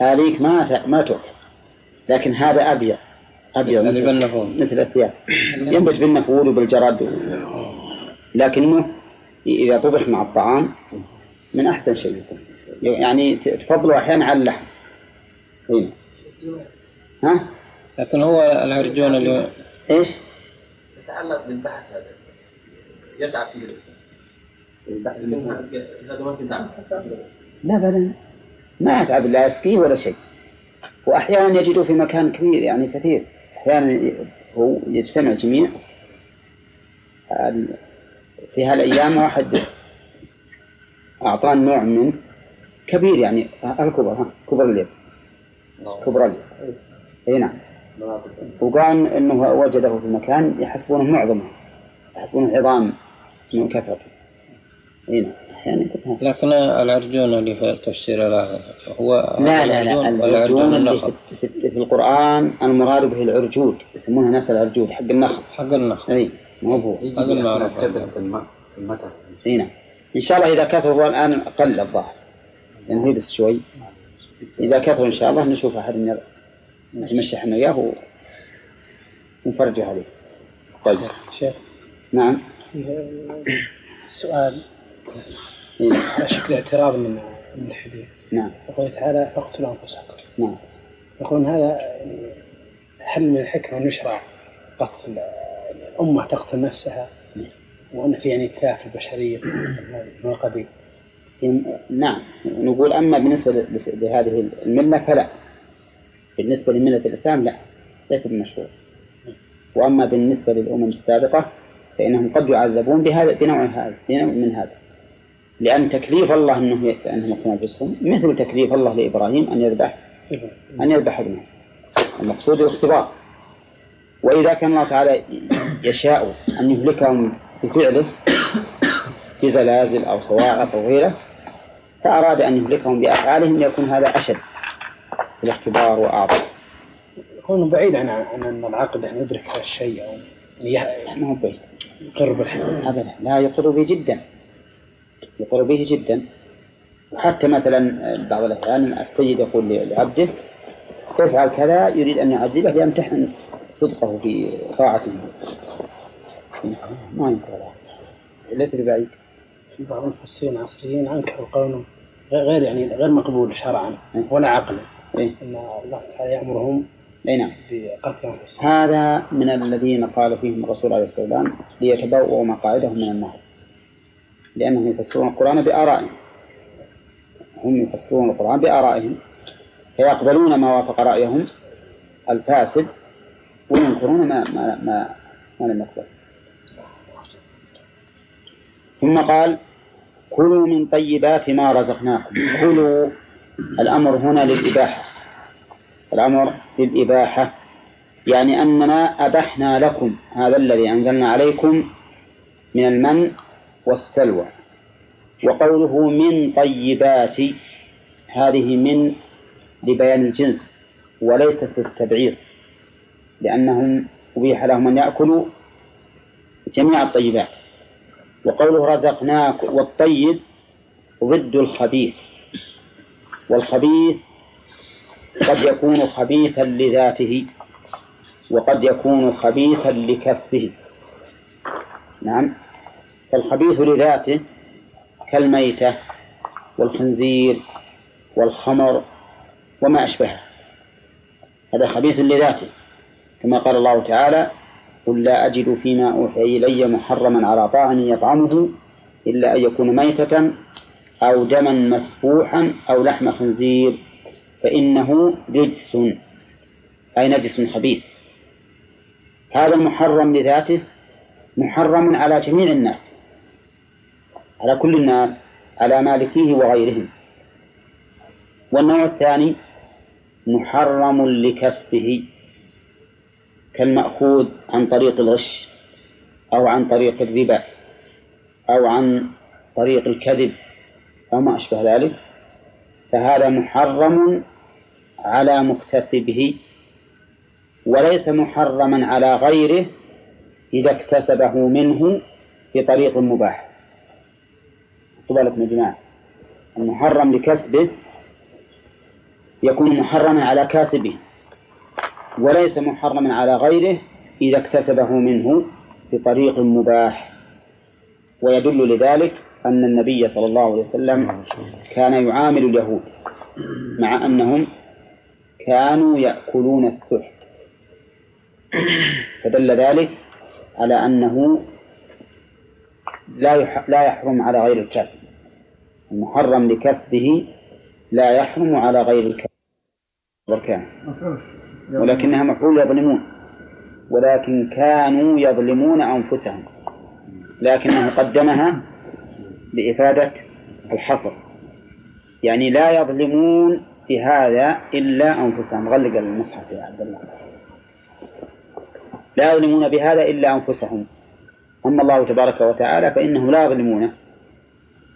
هذيك ما ما تؤكل لكن هذا أبيض. أبيض يعني بالنفور مثل الثياب. ينبت بالنفور وبالجرد لكنه إذا طبخ مع الطعام من أحسن شيء يكون. يعني تفضله أحيانا على اللحم. إيه؟ ها؟ لكن هو الهرجون اللي إيش؟ يتعلق بالبحث هذا. يتعب فيه هذا ما في تعب لا بل ما يتعب لا يسقيه ولا شيء. وأحيانا يجده في مكان كبير يعني كثير. أحيانا هو يجتمع جميع. في هالأيام واحد أعطاني نوع من كبير يعني الكبر ها كبر اليد. كبر اليد. إي نعم. وقال إنه وجده في مكان يحسبونه معظمه يحسبونه عظام من كثرته. اي نعم أحيانا لكن العرجون اللي في تفسير لا هو لا لا لا العرجون اللي في, في, في القرآن المراد به العرجود يسمونها ناس العرجود حق النخل. حق النخل. اي مو هو هذا المعروف اي نعم. إن شاء الله إذا كثروا الآن قل الظاهر. لأنه يبس شوي. إذا كثروا إن شاء الله نشوف أحد نتمشى إحنا وياه ونفرجه عليه. طيب. شيخ. نعم. سؤال. على شكل اعتراض من من الحديث. نعم. يقول تعالى فاقتلوا أنفسكم. نعم. يقولون هذا هل من الحكمه أن يشرع قتل الامه تقتل نفسها؟ وأن في يعني اتلاف البشرية من القبيل. نعم. نقول أما بالنسبة لهذه الملة فلا. بالنسبة لملة الإسلام لا. ليس بمشروع. وأما بالنسبة للأمم السابقة فإنهم قد يعذبون بهذا بنوع هذا بنوع من هذا. لأن تكليف الله أنه أنهم يقتلون أنفسهم مثل تكليف الله لإبراهيم أن يذبح أن يذبح ابنه. المقصود الاختبار. وإذا كان الله تعالى يشاء أن يهلكهم بفعله بزلازل أو صواعق أو غيره فأراد أن يهلكهم بأفعالهم ليكون هذا أشد في الاختبار وأعظم. يكون بعيد عن عن أن العقل أن يدرك هذا الشيء أو ما هو بعيد. يقر بالحق أبدا. لا يقر به جدا. يقر به جدا. وحتى مثلا بعض الأحيان السيد يقول لعبده افعل كذا؟ يريد أن يعذبه ليمتحن صدقه في طاعته. ما ينكر ليس ببعيد. في بعض المفسرين العصريين انكروا قولهم غير يعني غير مقبول شرعا ولا عقلا إيه؟ إن الله تعالى يأمرهم اي نعم. بقتل هذا من الذين قال فيهم الرسول عليه الصلاة والسلام ليتبوأوا مقاعدهم من النار. لأنهم يفسرون القرآن بآرائهم. هم يفسرون القرآن بآرائهم. فيقبلون ما وافق رأيهم الفاسد وينكرون ما ما ما, ما لم يقبل. ثم قال كلوا من طيبات ما رزقناكم. كلوا الأمر هنا للإباحة. الأمر للإباحة يعني أننا أبحنا لكم هذا الذي أنزلنا عليكم من المن والسلوى. وقوله من طيبات هذه من لبيان الجنس وليست للتبعيض لأنهم أبيح لهم أن يأكلوا جميع الطيبات. وقوله رزقناك والطيب ضد الخبيث والخبيث قد يكون خبيثا لذاته وقد يكون خبيثا لكسبه. نعم. فالخبيث لذاته كالميتة والخنزير والخمر وما أشبهه. هذا خبيث لذاته كما قال الله تعالى قل لا أجد فيما أوحي إلي محرما على طاعم يطعمه إلا أن يكون ميتة أو دما مسفوحا أو لحم خنزير فإنه رجس. أي نجس خبيث. هذا المحرم لذاته محرم على جميع الناس. على كل الناس على مالكيه وغيرهم. والنوع الثاني محرم لكسبه كالمأخوذ عن طريق الغش أو عن طريق الربا أو عن طريق الكذب أو ما أشبه ذلك. فهذا محرم على مكتسبه وليس محرما على غيره إذا اكتسبه منه بطريق مباح. يا جماعة المحرم لكسبه يكون محرما على كاسبه وليس محرما على غيره إذا اكتسبه منه بطريق مباح. ويدل لذلك أن النبي صلى الله عليه وسلم كان يعامل اليهود مع أنهم كانوا يأكلون السحت. فدل ذلك على أنه لا لا يحرم على غير الكاسب المحرم لكسبه لا يحرم على غير الكاسب ولكنها مفعول يظلمون. ولكن كانوا يظلمون أنفسهم. لكنه قدمها لإفادة الحصر. يعني لا يظلمون في هذا إلا أنفسهم. غلق المصحف يا عبد الله. لا يظلمون بهذا إلا أنفسهم. أما الله تبارك وتعالى فإنهم لا يظلمونه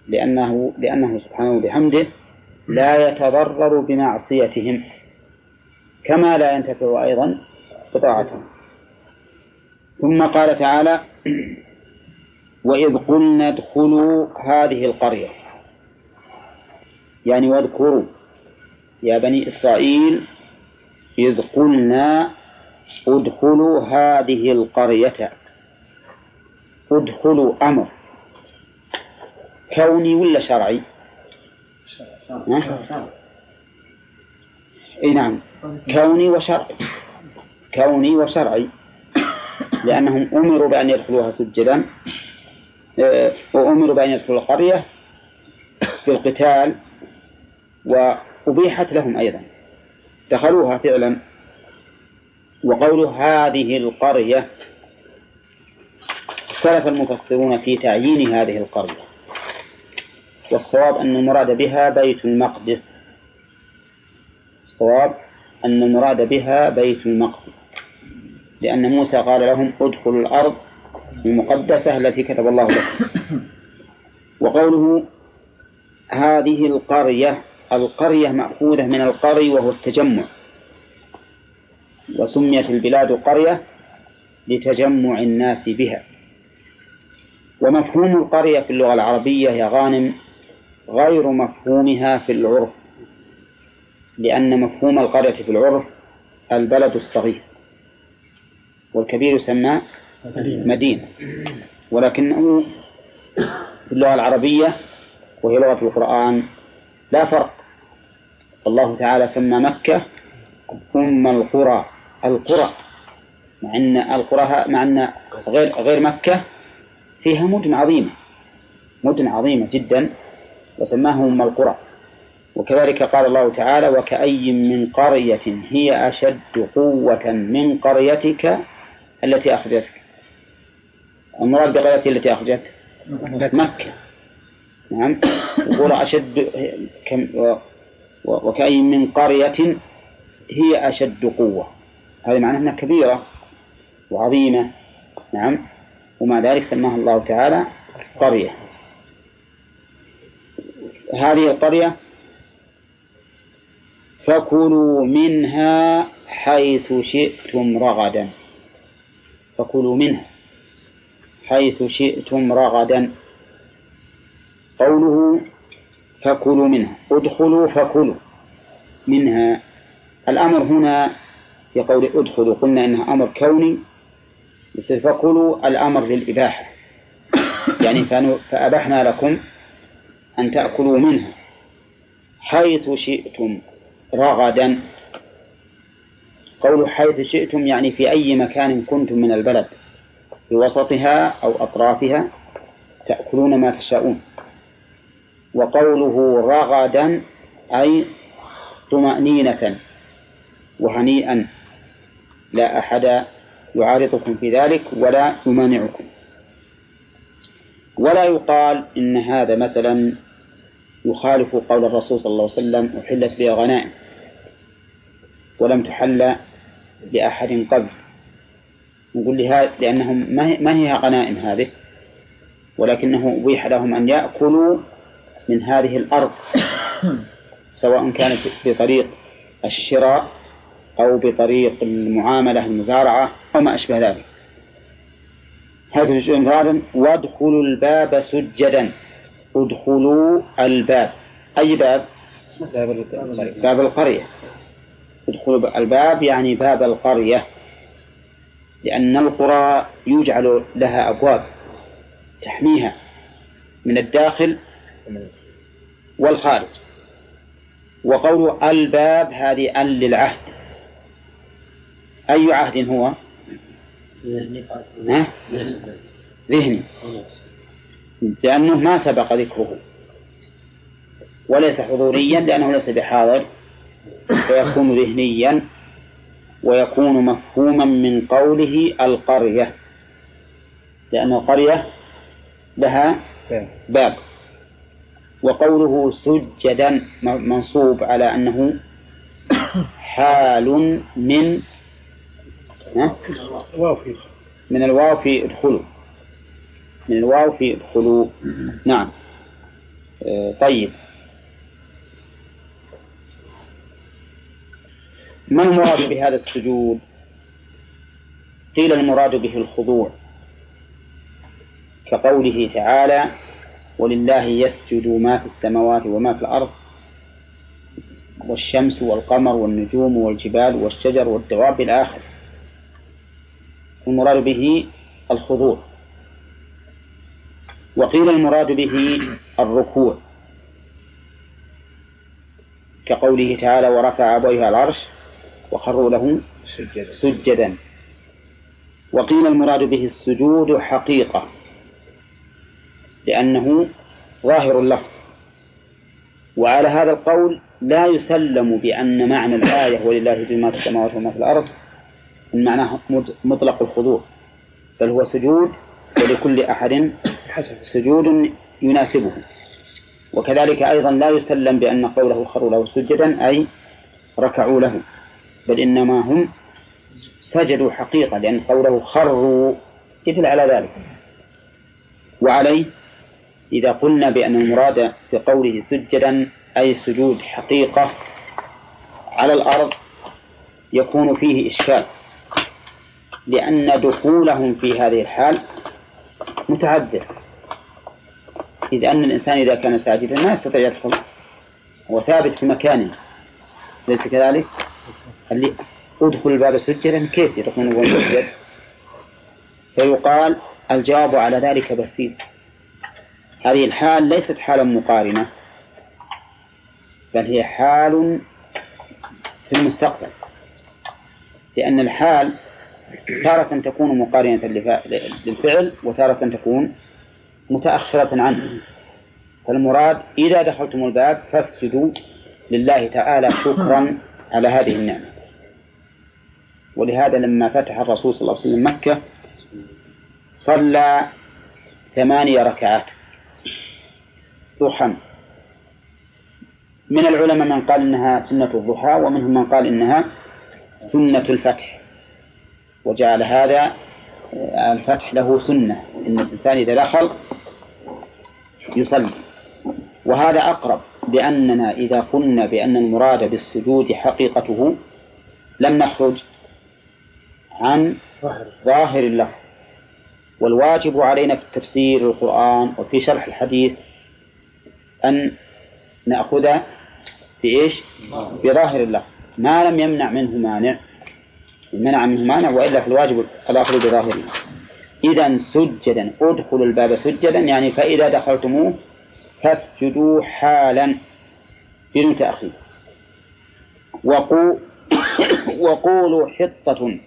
لأنه لأنه سبحانه وبحمده لا يتضرر بمعصيتهم كما لا ينتفع أيضا بطاعتهم ثم قال تعالى وإذ قلنا ادخلوا هذه القرية يعني واذكروا يا بني إسرائيل إذ قلنا ادخلوا هذه القرية. ادخلوا أمر. كوني ولا شرعي؟ إي نعم. كوني وشرعي. كوني وشرعي. لأنهم أمروا بأن يدخلوها سجدا. آه، وأمروا بأن يدخلوا القرية في القتال. وأبيحت لهم أيضا. دخلوها فعلا. وقول هذه القرية اختلف المفسرون في تعيين هذه القرية والصواب أن المراد بها بيت المقدس. الصواب أن المراد بها بيت المقدس لأن موسى قال لهم ادخلوا الأرض المقدسة التي كتب الله لكم. وقوله هذه القرية القرية مأخوذة من القري وهو التجمع وسميت البلاد قرية لتجمع الناس بها. ومفهوم القرية في اللغة العربية يا غانم غير مفهومها في العرف لأن مفهوم القرية في العرف البلد الصغير والكبير يسمى مدينة. ولكنه في اللغة العربية وهي لغة القرآن لا فرق. الله تعالى سمى مكة أم القرى القرى مع أن القرى مع أن غير غير مكة فيها مدن عظيمة مدن عظيمة جدا وسماها أم القرى. وكذلك قال الله تعالى وكأي من قرية هي أشد قوة من قريتك التي أخرجتك. المراد بقرية التي أخرجت؟ مكة. نعم. قرى أشد كم وكأي من قرية هي أشد قوة. هذا معناه أنها كبيرة وعظيمة. نعم. ومع ذلك سماها الله تعالى قرية. هذه القرية فكلوا منها حيث شئتم رغدا. فكلوا منها حيث شئتم رغدا. قوله فكلوا منها ادخلوا فكلوا منها. الأمر هنا في قول ادخلوا قلنا إنها أمر كوني يصير فكلوا الأمر للإباحة. يعني فأبحنا لكم أن تأكلوا منها. حيث شئتم رغدا. قول حيث شئتم يعني في أي مكان كنتم من البلد. في وسطها أو أطرافها تأكلون ما تشاءون. وقوله رغدا أي طمأنينة وهنيئا. لا أحد يعارضكم في ذلك ولا يمانعكم. ولا يقال إن هذا مثلا يخالف قول الرسول صلى الله عليه وسلم أحلت لي غنائم ولم تحل لأحد قبل. نقول لها لأنهم ما هي غنائم هذه؟ ولكنه أبيح لهم أن يأكلوا من هذه الأرض سواء كانت بطريق الشراء أو بطريق المعاملة المزارعة أو ما أشبه ذلك. هذا الجزء ثالثا وادخلوا الباب سجدا. ادخلوا الباب. أي باب؟ باب القرية. ادخلوا الباب يعني باب القرية. لأن القرى يجعل لها أبواب تحميها من الداخل والخارج. وقول الباب هذه أل للعهد. أي عهد هو؟ ذهني. لأنه ما سبق ذكره. وليس حضوريا لأنه ليس بحاضر. فيكون ذهنيا ويكون مفهوما من قوله القرية. لأن القرية لها باب. وقوله سجدا منصوب على أنه حال من من الواو في ادخلوا. من الواو في ادخلوا. نعم. آه، طيب. ما المراد بهذا السجود؟ قيل المراد به الخضوع. كقوله تعالى ولله يسجد ما في السماوات وما في الأرض والشمس والقمر والنجوم والجبال والشجر والدواب إلى آخره المراد به الخضوع. وقيل المراد به الركوع. كقوله تعالى ورفع أبويها العرش وخروا له سجدا, وقيل المراد به السجود حقيقة لأنه ظاهر له وعلى هذا القول لا يسلم بأن معنى الآية ولله ما في السماوات وما في الأرض معناه مطلق الخضوع بل هو سجود ولكل أحد سجود يناسبه. وكذلك أيضا لا يسلم بأن قوله خروا له سجدا أي ركعوا له. بل إنما هم سجدوا حقيقة لأن قوله خروا يدل على ذلك. وعليه إذا قلنا بأن المراد في قوله سجدا أي سجود حقيقة على الأرض يكون فيه إشكال. لأن دخولهم في هذه الحال متعذر إذ أن الإنسان إذا كان ساجدا ما يستطيع يدخل هو ثابت في مكانه ليس كذلك؟ اللي أدخل الباب سجدا كيف يدخلون وهو سجد؟ فيقال الجواب على ذلك بسيط هذه الحال ليست حالا مقارنة بل هي حال في المستقبل لأن الحال تارة تكون مقارنة للفعل وتارة تكون متأخرة عنه. فالمراد إذا دخلتم الباب فاسجدوا لله تعالى شكرا على هذه النعمة. ولهذا لما فتح الرسول صلى الله عليه وسلم مكة صلى ثمانية ركعات ضحى من العلماء من قال إنها سنة الضحى ومنهم من قال إنها سنة الفتح. وجعل هذا الفتح له سنة إن الإنسان إذا دخل يصلي. وهذا أقرب لأننا إذا قلنا بأن المراد بالسجود حقيقته لم نخرج عن ظاهر اللفظ والواجب علينا في تفسير القرآن وفي شرح الحديث أن نأخذ بإيش؟ بظاهر اللفظ ما لم يمنع منه مانع. منع منه مانع وإلا في الواجب الأخذ بظاهره. إذا سجدا ادخلوا الباب سجدا يعني فإذا دخلتموه فاسجدوا حالا بدون تأخير. وقو وقولوا حطة.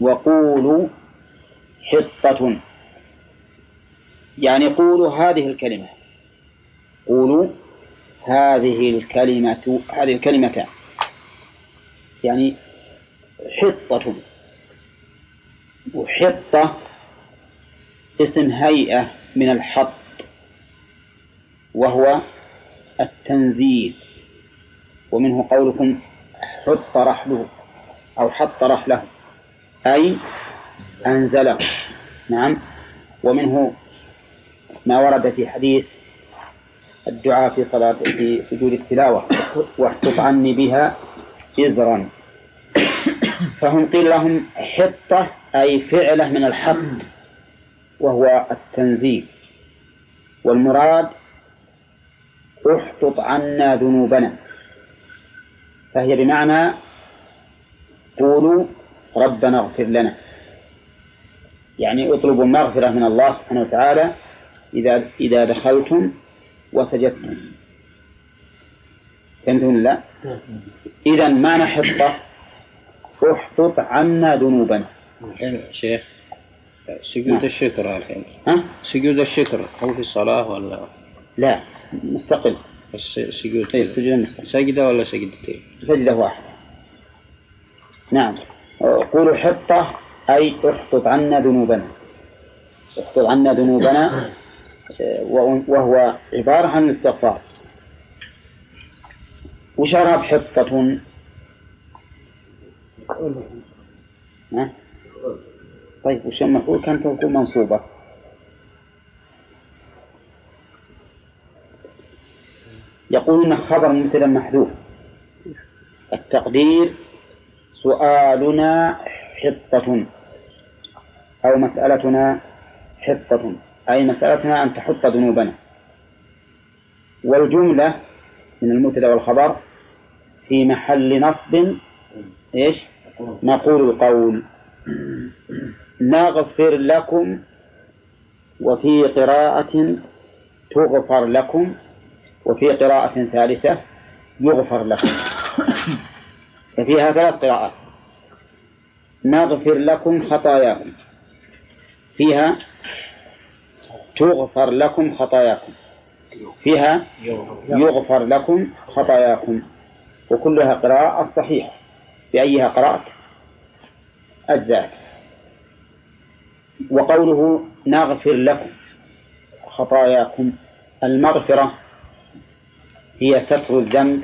وقولوا حطة. يعني قولوا هذه الكلمة. قولوا هذه الكلمة هذه الكلمتان يعني حطة. وحطة اسم هيئة من الحط وهو التنزيل. ومنه قولكم حط رحله أو حط رحله أي أنزله نعم. ومنه ما ورد في حديث الدعاء في صلاة في سجود التلاوة واحطط عني بها إزرا. فهم قيل لهم حطة أي فعلة من الحط وهو التنزيل. والمراد احطط عنا ذنوبنا. فهي بمعنى قولوا ربنا اغفر لنا. يعني اطلبوا المغفرة من الله سبحانه وتعالى إذا إذا دخلتم وسجدتم. فهمتم لا؟ إذا ما نحطه؟ احطط عنا ذنوبنا. شيخ؟ سجود نعم. الشكر الحين ها؟ سجود الشكر. هو في الصلاة ولا؟ لا مستقل. الس- سجود السجود مستقل. سجدة ولا سجدتين؟ سجدة واحدة. نعم. قولوا حطة أي احطط عنا ذنوبنا. احطط عنا ذنوبنا. وهو عبارة عن الاستغفار. وش أعراب حطة ها؟ طيب وش المفعول كانت تكون منصوبة. يقولون خبر مبتدا محذوف. التقدير سؤالنا حطة أو مسألتنا حطة. أي مسألتنا أن تحط ذنوبنا. والجملة من المبتدأ والخبر في محل نصب إيش؟ نقول القول. نغفر لكم وفي قراءة تغفر لكم وفي قراءة ثالثة يغفر لكم. ففيها ثلاث قراءات نغفر لكم خطاياكم. فيها تغفر لكم خطاياكم. فيها يغفر لكم خطاياكم. وكلها قراءة صحيحة. بأيها قرأت؟ أجزاء وقوله نغفر لكم خطاياكم المغفرة هي ستر الذنب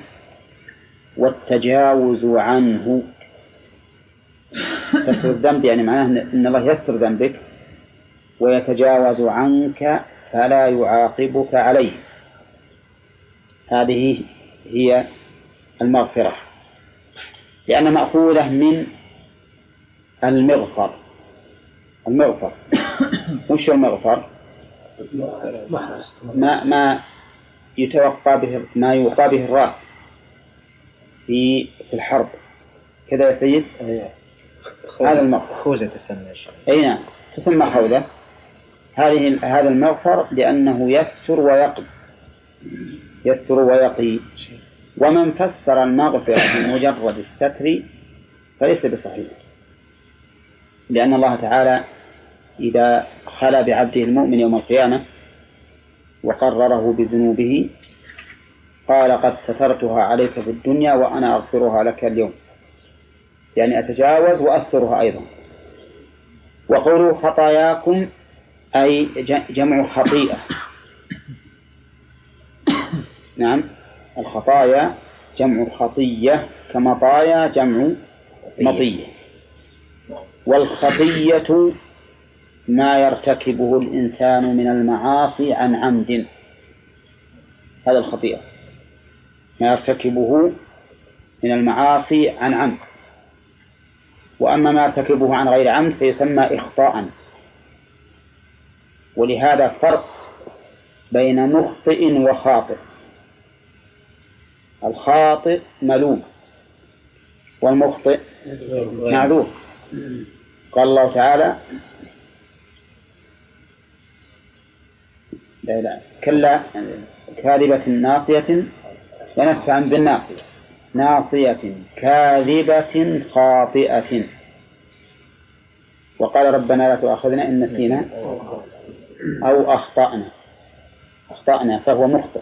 والتجاوز عنه. ستر الذنب يعني معناه أن الله يستر ذنبك ويتجاوز عنك فلا يعاقبك عليه. هذه هي المغفرة. لأنها مأخوذة من المغفر. المغفر. وش المغفر؟ ما ما يتوقى به ما يوقى به الرأس في في الحرب. كذا يا سيد؟ هذا المغفر. خوذة تسمى أي نعم. تسمى خوذة. هذه هذا المغفر لأنه يستر ويقي. يستر ويقي. ومن فسر المغفرة بمجرد الستر فليس بصحيح. لأن الله تعالى إذا خلا بعبده المؤمن يوم القيامة وقرره بذنوبه قال قد سترتها عليك في الدنيا وأنا أغفرها لك اليوم. يعني أتجاوز وأسترها أيضا. وقولوا خطاياكم أي جمع خطيئة. نعم. الخطايا جمع خطية كمطايا جمع مطية. والخطية ما يرتكبه الإنسان من المعاصي عن عمد. هذا الخطيئة. ما يرتكبه من المعاصي عن عمد. وأما ما يرتكبه عن غير عمد فيسمى إخطاء. ولهذا فرق بين مخطئ وخاطئ. الخاطئ ملوم والمخطئ معذور. قال الله تعالى لا لا كلا كاذبة ناصية لنسفعا بالناصية. ناصية كاذبة خاطئة. وقال ربنا لا تؤاخذنا إن نسينا أو أخطأنا. أخطأنا فهو مخطئ.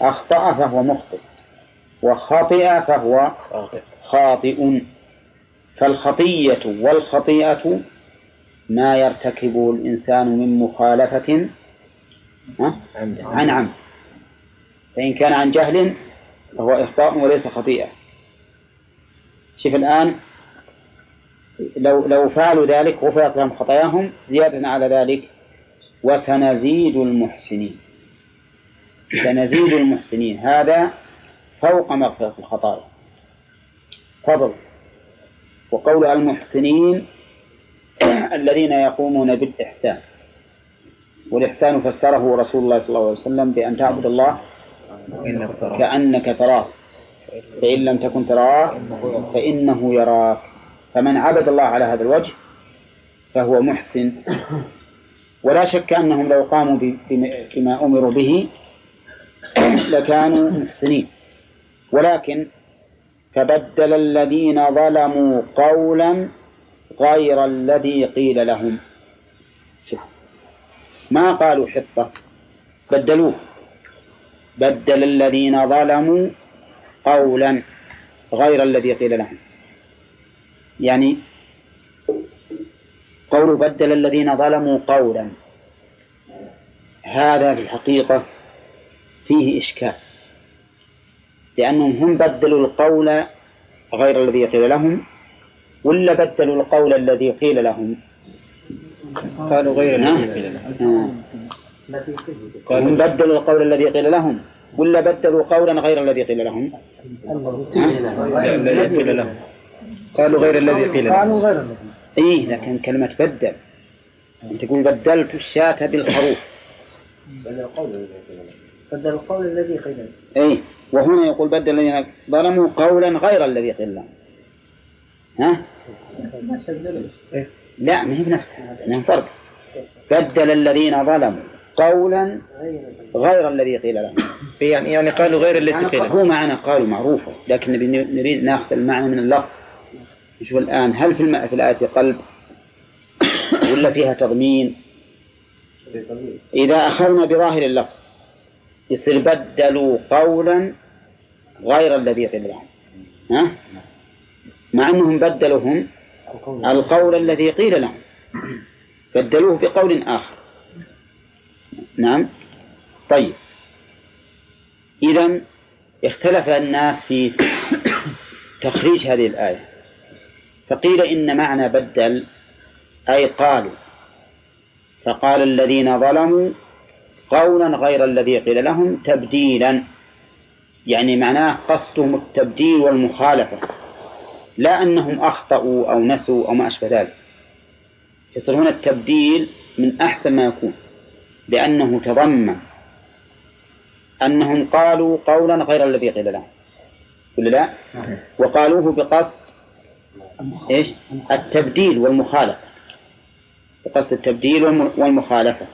أخطأ فهو مخطئ وخطئ فهو خاطئ. فالخطية والخطيئة ما يرتكب الإنسان من مخالفة عن عمد. فإن كان عن جهل فهو إخطاء وليس خطيئة. شوف الآن لو لو فعلوا ذلك غفرت لهم خطاياهم زيادة على ذلك وسنزيد المحسنين. سنزيد المحسنين. هذا فوق مغفرة الخطايا. فضل. وقول المحسنين الذين يقومون بالإحسان. والإحسان فسره رسول الله صلى الله عليه وسلم بأن تعبد الله كأنك تراه. فإن لم تكن تراه فإنه يراك. فمن عبد الله على هذا الوجه فهو محسن. ولا شك أنهم لو قاموا بما أمروا به لكانوا محسنين. ولكن فبدل الذين ظلموا قولا غير الذي قيل لهم. ما قالوا حطة؟ بدلوه. بدل الذين ظلموا قولا غير الذي قيل لهم. يعني قول بدل الذين ظلموا قولا. هذا في الحقيقة فيه إشكال. لأنهم هم بدلوا القول غير الذي قيل لهم ولا بدلوا القول الذي قيل لهم؟ قالوا غير الذي قيل لهم. هم بدلوا القول الذي قيل لهم ولا بدلوا قولا غير الذي قيل لهم؟ الذي قيل لهم. قالوا غير الذي قيل لهم قالوا غير الذي إيه لكن كلمة بدل. أنت تقول بدلت الشاة بالخروف. بدل القول الذي قيل. له. إيه وهنا يقول بدل الذين ظلموا قولا غير الذي قيل. لهم ها؟ لا ما هي بنفسها لها فرق. بدل الذين ظلموا قولا غير الذي قيل لهم. يعني يعني قالوا غير التي قيل لهم. هو معنا قالوا معروفة لكن نبي نريد ناخذ المعنى من اللفظ. نشوف الآن هل في الم... في الآية قلب؟ ولا فيها تضمين. إذا أخذنا بظاهر اللفظ. يصير بدلوا قولا غير الذي قيل لهم ها؟ مع أنهم بدلوا هم القول الذي قيل لهم. بدلوه بقول آخر. نعم؟ طيب. إذا اختلف الناس في تخريج هذه الآية. فقيل إن معنى بدل أي قالوا. فقال الذين ظلموا قولا غير الذي قيل لهم تبديلا. يعني معناه قصدهم التبديل والمخالفة. لا أنهم أخطأوا أو نسوا أو ما أشبه ذلك. يصير هنا التبديل من أحسن ما يكون لأنه تضمن أنهم قالوا قولا غير الذي قيل لهم. ولا لا؟ وقالوه بقصد إيش؟ التبديل والمخالفة. بقصد التبديل والم- والمخالفة.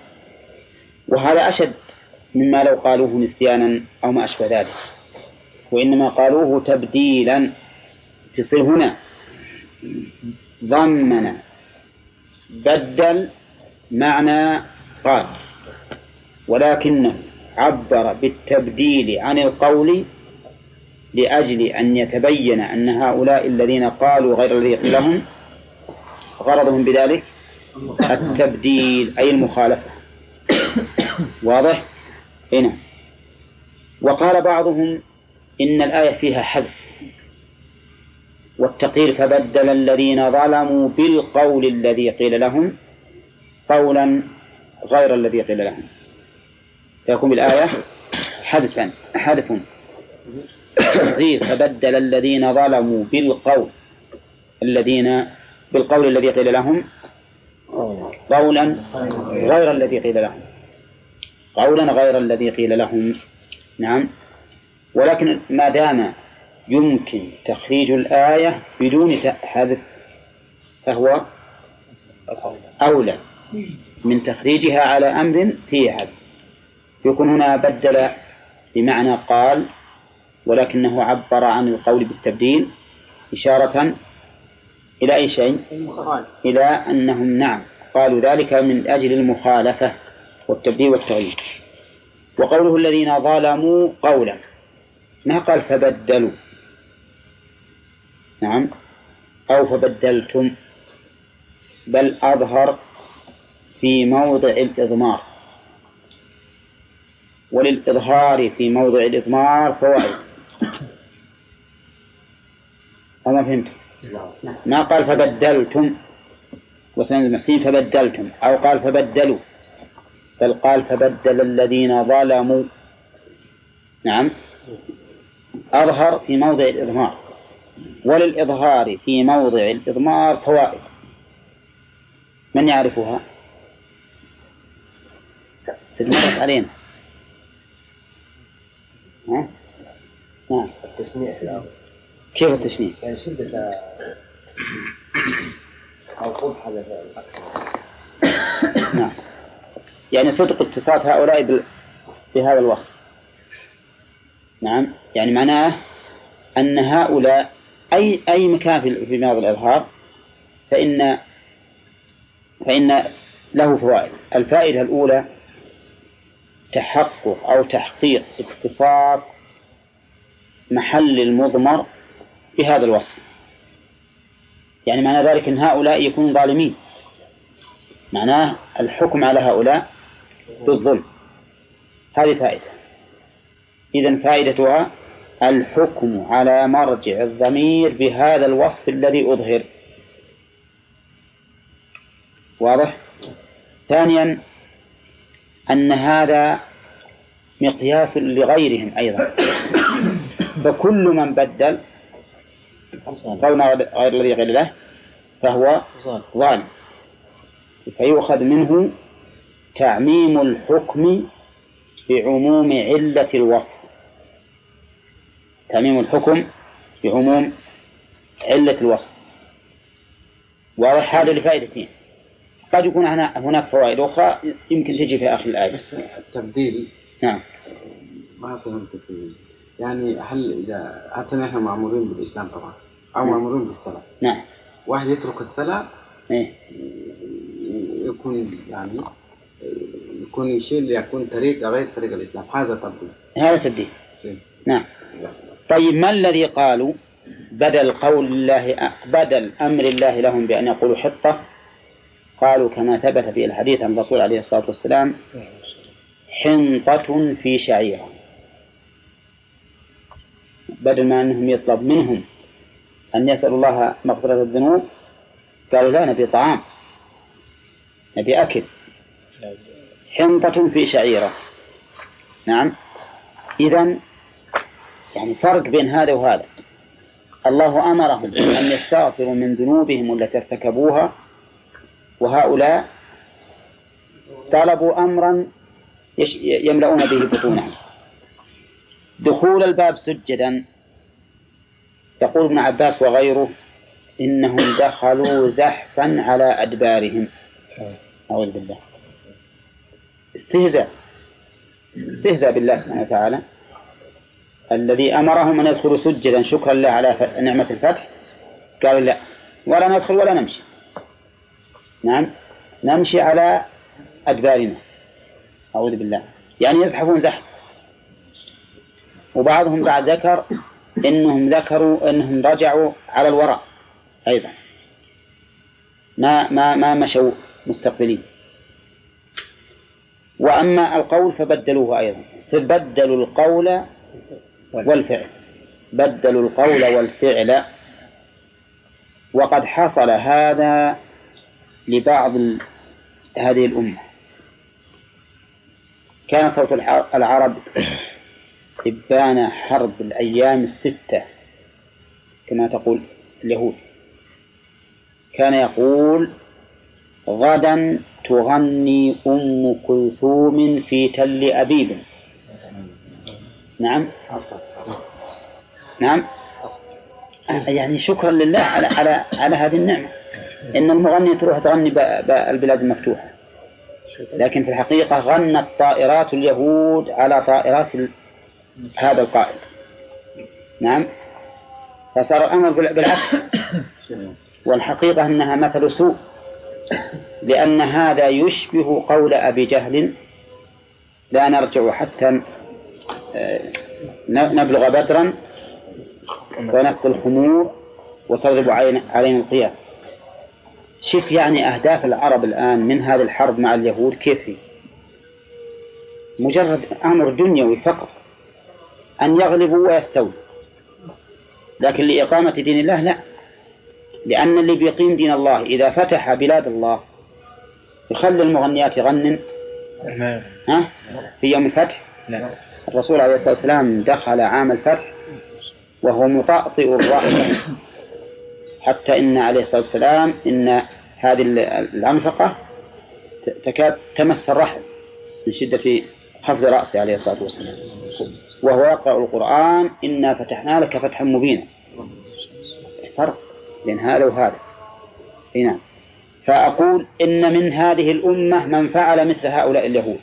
وهذا أشد مما لو قالوه نسيانا أو ما أشبه ذلك. وإنما قالوه تبديلا. يصير هنا ضمن بدل معنى قال. ولكنه عبر بالتبديل عن القول لأجل أن يتبين أن هؤلاء الذين قالوا غير الذي قيل لهم غرضهم بذلك التبديل أي المخالفة. واضح؟ هنا وقال بعضهم إن الآية فيها حذف والتقدير فبدل الذين ظلموا بالقول الذي قيل لهم قولا غير الذي قيل لهم. فيكون بالآية حذفا حذف. فبدل الذين ظلموا بالقول الذين بالقول الذي قيل لهم قولا غير الذي قيل لهم. قولا غير الذي قيل لهم. نعم. ولكن ما دام يمكن تخريج الآية بدون حذف فهو أولى من تخريجها على أمر فيه حذف. يكون هنا بدل بمعنى قال ولكنه عبر عن القول بالتبديل إشارة إلى أي شيء؟ إلى أنهم نعم قالوا ذلك من أجل المخالفة. والتبديل والتغيير. وقوله الذين ظلموا قولا. ما قال فبدلوا؟ نعم. أو فبدلتم. بل أظهر في موضع الإضمار. وللإظهار في موضع الإضمار فوائد. أما فهمت؟ ما قال فبدلتم. وسند المحسنين فبدلتم. أو قال فبدلوا. بل قال فبدل الذين ظلموا. نعم. أظهر في موضع الإظهار. وللإظهار في موضع الإضمار فوائد. من يعرفها؟ ستمرت علينا. ها؟ نعم. التشنيع في الأرض. كيف التشنيع؟ يعني شدة أو قبح هذا نعم. يعني صدق اتصاف هؤلاء بهذا الوصف. نعم. يعني معناه أن هؤلاء أي أي مكان في ماضي الإظهار فإن فإن له فوائد. الفائدة الأولى تحقق أو تحقيق اتصاف محل المضمر بهذا الوصف. يعني معنى ذلك أن هؤلاء يكونون ظالمين. معناه الحكم على هؤلاء بالظلم. هذه فائدة. إذا فائدتها الحكم على مرجع الضمير بهذا الوصف الذي أظهر. واضح؟ ثانيا أن هذا مقياس لغيرهم أيضا. فكل من بدل قولنا غير الذي غير له فهو ظالم. فيؤخذ منه تعميم الحكم بعموم علة الوصف. تعميم الحكم بعموم علة الوصف. واضح هذا لفائدتين. قد يكون هناك فوائد أخرى يمكن تجي في آخر الآية. بس التبديل نعم. ما فهمت يعني هل إذا حتى نحن مأمورين بالإسلام طبعا أو مأمورين بالصلاة. نعم. واحد يترك الصلاة إيه؟ يكون يعني يكون يشيل يكون طريق غير طريق الإسلام. هذا تبديل هذا تبديل. نعم. طيب ما الذي قالوا؟ بدل قول الله بدل أمر الله لهم بأن يقولوا حطة قالوا كما ثبت في الحديث عن الرسول عليه الصلاة والسلام حنطة في شعيرة. بدل ما أنهم يطلب منهم أن يسألوا الله مغفرة الذنوب قالوا لا نبي طعام نبي أكل. حنطة في شعيرة. نعم. إذا يعني فرق بين هذا وهذا. الله أمرهم أن يستغفروا من ذنوبهم التي ارتكبوها وهؤلاء طلبوا أمرا يملؤون به بطونهم. دخول الباب سجدا. يقول ابن عباس وغيره إنهم دخلوا زحفا على أدبارهم. أعوذ بالله. استهزاء. استهزاء بالله سبحانه وتعالى. الذي أمرهم أن يدخلوا سجدا شكرا له على نعمة الفتح. قالوا لا ولا ندخل ولا نمشي. نعم نمشي على أدبارنا. أعوذ بالله. يعني يزحفون زحف. وبعضهم بعد ذكر إنهم ذكروا إنهم رجعوا على الوراء أيضا. ما ما ما مشوا مستقبلين. وأما القول فبدلوه أيضا. بدلوا القول والفعل. بدلوا القول والفعل. وقد حصل هذا لبعض هذه الأمة. كان صوت العرب إبان حرب الأيام الستة كما تقول اليهود. كان يقول غدا تغني أم كلثوم في تل أبيب. نعم. نعم. يعني شكرا لله على على على هذه النعمة. إن المغني تروح تغني بالبلاد المفتوحة. لكن في الحقيقة غنت طائرات اليهود على طائرات هذا القائد. نعم. فصار الأمر بالعكس. والحقيقة أنها مثل سوء. لأن هذا يشبه قول أبي جهل. لا نرجع حتى آه، نبلغ بدرا ونسقي الخمور وتضرب علينا القيام. شوف يعني أهداف العرب الآن من هذه الحرب مع اليهود كيف هي؟ مجرد أمر دنيوي فقط أن يغلبوا ويستولوا. لكن لإقامة دين الله لا لأن اللي بيقيم دين الله إذا فتح بلاد الله يخلي المغنيات يغنن. ها؟ في يوم الفتح الرسول عليه الصلاة والسلام دخل عام الفتح وهو مطأطئ الرأس. حتى إن عليه الصلاة والسلام إن هذه الأنفقة تكاد تمس الرحم من شدة خفض رأسه عليه الصلاة والسلام. وهو يقرأ القرآن إنا فتحنا لك فتحا مبينا. فرق بين هذا وهذا. نعم. فأقول إن من هذه الأمة من فعل مثل هؤلاء اليهود.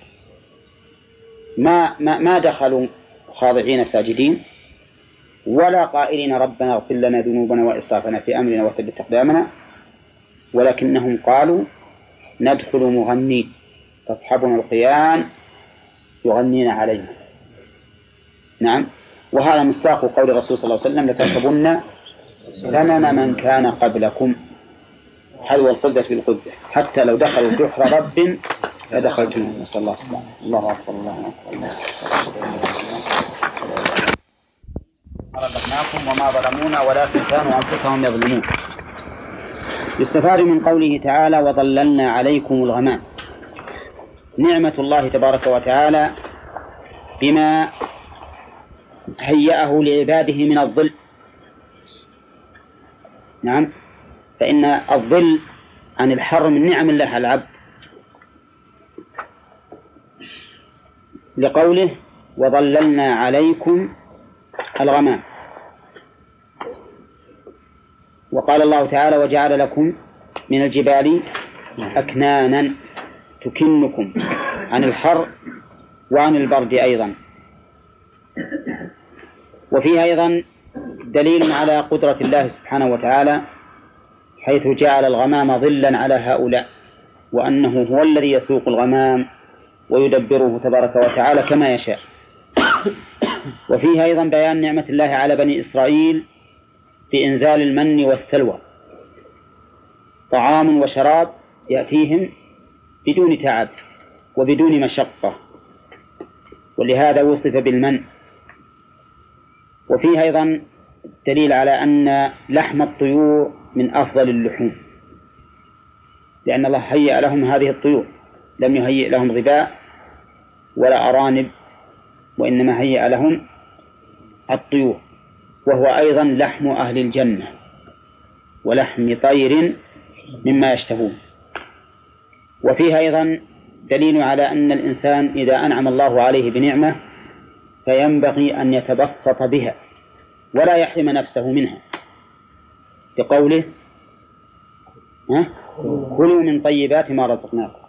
ما ما, ما دخلوا خاضعين ساجدين ولا قائلين ربنا اغفر لنا ذنوبنا وإسرافنا في أمرنا وثبت أقدامنا ولكنهم قالوا ندخل مغنين تصحبنا القيان يغنين علينا. نعم. وهذا مصداق قول الرسول صلى الله عليه وسلم لتركبن سنن من كان قبلكم. حلو القدة بالقدة حتى لو دخلوا جحر رب لدخلتم نسأل الله السلامة. الله أكبر الله أكبر رزقناكم وما ظلمونا ولكن كانوا أنفسهم يظلمون. يستفاد من قوله تعالى وظللنا عليكم الغمام نعمة الله تبارك وتعالى بما هيأه لعباده من الظل نعم. فإن الظل عن الحر من نعم الله على العبد. لقوله وظللنا عليكم الغمام. وقال الله تعالى وجعل لكم من الجبال أكنانا تكنكم عن الحر وعن البرد أيضا. وفيه أيضا دليل على قدرة الله سبحانه وتعالى حيث جعل الغمام ظلا على هؤلاء وأنه هو الذي يسوق الغمام ويدبره تبارك وتعالى كما يشاء. وفيه أيضا بيان نعمة الله على بني إسرائيل بإنزال المن والسلوى. طعام وشراب يأتيهم بدون تعب وبدون مشقة ولهذا وصف بالمن. وفيه أيضا دليل على أن لحم الطيور من أفضل اللحوم. لأن الله هيأ لهم هذه الطيور. لم يهيئ لهم ظباء ولا أرانب وإنما هيأ لهم الطيور. وهو أيضا لحم أهل الجنة ولحم طير مما يشتهون. وفيه أيضا دليل على أن الإنسان إذا أنعم الله عليه بنعمة فينبغي أن يتبسط بها ولا يحرم نفسه منها. بقوله ها؟ كلوا من طيبات ما رزقناكم.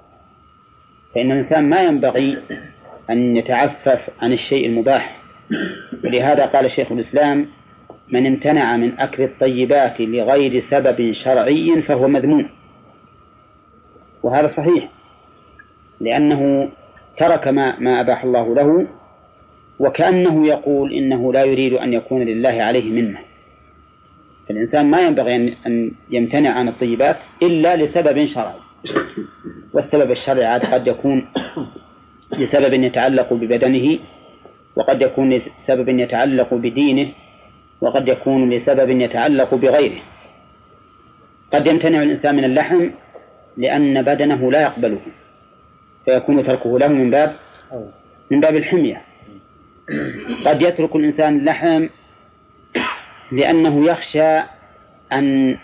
فإن الإنسان ما ينبغي أن يتعفف عن الشيء المباح. ولهذا قال شيخ الإسلام من امتنع من أكل الطيبات لغير سبب شرعي فهو مذموم. وهذا صحيح لأنه ترك ما ما أباح الله له وكأنه يقول إنه لا يريد أن يكون لله عليه منة. فالإنسان ما ينبغي أن يمتنع عن الطيبات إلا لسبب شرعي. والسبب الشرعي عاد قد يكون لسبب يتعلق ببدنه وقد يكون لسبب يتعلق بدينه وقد يكون لسبب يتعلق بغيره. قد يمتنع الإنسان من اللحم لأن بدنه لا يقبله فيكون تركه له من باب من باب الحمية. قد يترك الإنسان اللحم لأنه يخشى أن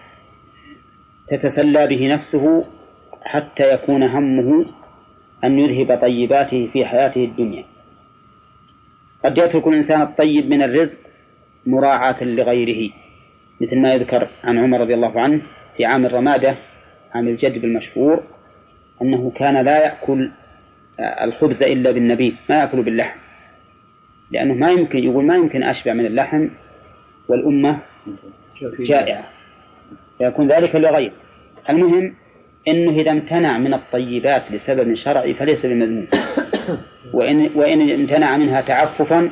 تتسلى به نفسه حتى يكون همه أن يذهب طيباته في حياته الدنيا. قد يترك الإنسان الطيب من الرزق مراعاة لغيره مثل ما يذكر عن عمر رضي الله عنه في عام الرمادة عام الجدب المشهور أنه كان لا يأكل الخبز إلا بالنبيذ ما يأكل باللحم لأنه ما يمكن يقول ما يمكن أشبع من اللحم والأمة جائعة. فيكون ذلك لغير. المهم أنه إذا امتنع من الطيبات لسبب شرعي فليس بمذموم. وإن, وإن امتنع منها تعففا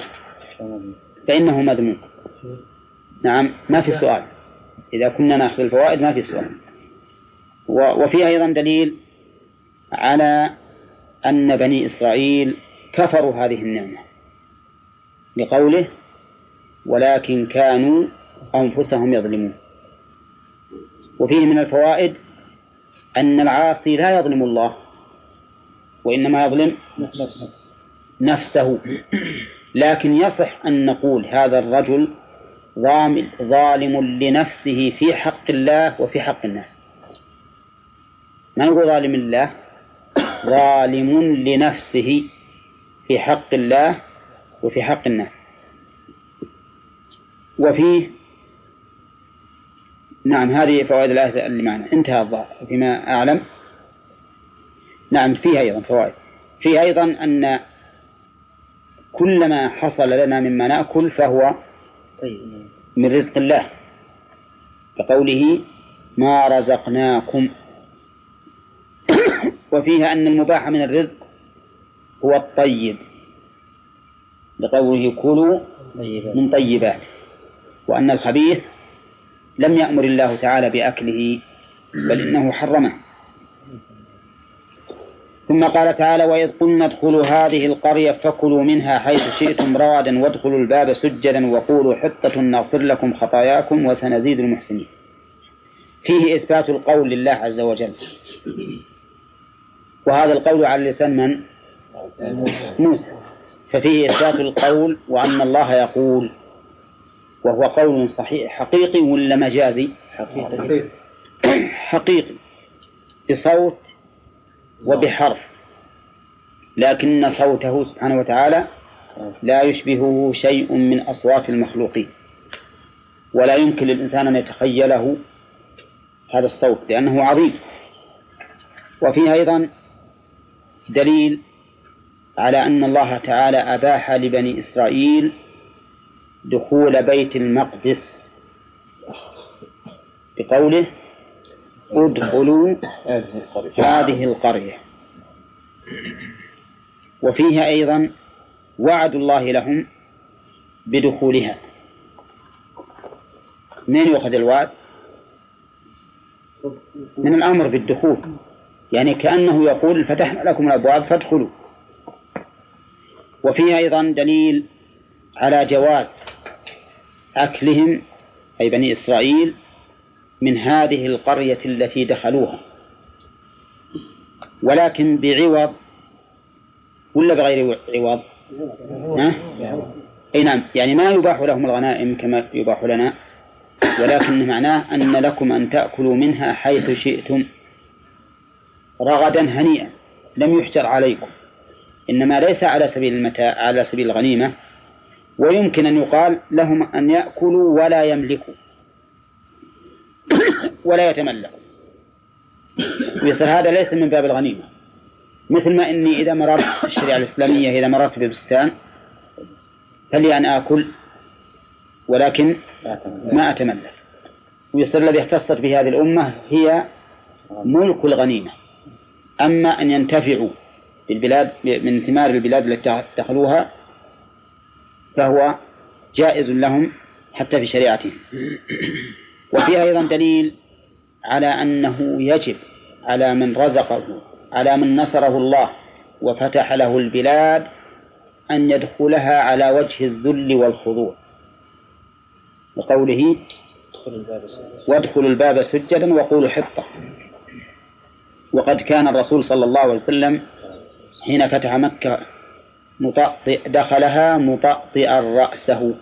فإنه مذموم. نعم ما في سؤال. إذا كنا نأخذ الفوائد ما في سؤال. وفي أيضا دليل على أن بني إسرائيل كفروا هذه النعمة. لقوله ولكن كانوا أنفسهم يظلمون. وفيه من الفوائد أن العاصي لا يظلم الله وإنما يظلم نفسه. لكن يصح أن نقول هذا الرجل ظالم لنفسه في حق الله وفي حق الناس. ما نقول ظالم لله؟ ظالم لنفسه في حق الله وفي حق الناس. وفيه نعم هذه فوائد الآية اللي معنا انتهى الظاهر فيما أعلم. نعم فيها أيضا فوائد. فيه أيضا أن كل ما حصل لنا مما نأكل فهو من رزق الله. كقوله ما رزقناكم. وفيها أن المباح من الرزق هو الطيب. لقوله كلوا من طيبات. وأن الخبيث لم يأمر الله تعالى بأكله بل إنه حرمه. ثم قال تعالى وإذ قلنا ادخلوا هذه القرية فكلوا منها حيث شئتم رغدا وادخلوا الباب سجدا وقولوا حطة نغفر لكم خطاياكم وسنزيد المحسنين. فيه إثبات القول لله عز وجل. وهذا القول على لسان من؟ موسى. ففيه إثبات القول وأن الله يقول. وهو قول صحيح حقيقي ولا مجازي؟ حقيقي. حقيقي. بصوت وبحرف. لكن صوته سبحانه وتعالى لا يشبهه شيء من أصوات المخلوقين. ولا يمكن للإنسان أن يتخيله هذا الصوت لأنه عظيم. وفيه أيضا دليل على أن الله تعالى أباح لبني إسرائيل دخول بيت المقدس. بقوله ادخلوا هذه القرية. وفيها أيضا وعد الله لهم بدخولها. من يؤخذ الوعد؟ من الأمر بالدخول. يعني كأنه يقول فتحنا لكم الأبواب فادخلوا. وفيها أيضا دليل على جواز أكلهم أي بني إسرائيل من هذه القرية التي دخلوها ولكن بعوض ولا بغير عوض؟ ها؟ أي نعم يعني ما يباح لهم الغنائم كما يباح لنا ولكن معناه أن لكم أن تأكلوا منها حيث شئتم رغدا هنيئا لم يحجر عليكم إنما ليس على سبيل المتاع على سبيل الغنيمة ويمكن أن يقال لهم أن يأكلوا ولا يملكوا. ولا يتملكوا. ويصير هذا ليس من باب الغنيمة. مثل ما إني إذا مررت الشريعة الإسلامية إذا مررت ببستان فلي أن آكل ولكن ما أتملك. ويصير الذي اختصت به هذه الأمة هي ملك الغنيمة. أما أن ينتفعوا بالبلاد من ثمار البلاد التي دخلوها فهو جائز لهم حتى في شريعتهم. وفي أيضا دليل على أنه يجب على من رزقه على من نصره الله وفتح له البلاد أن يدخلها على وجه الذل والخضوع. لقوله وادخلوا الباب سجدا وقولوا حطة. وقد كان الرسول صلى الله عليه وسلم حين فتح مكة مطأطئ دخلها مطأطئا رأسه.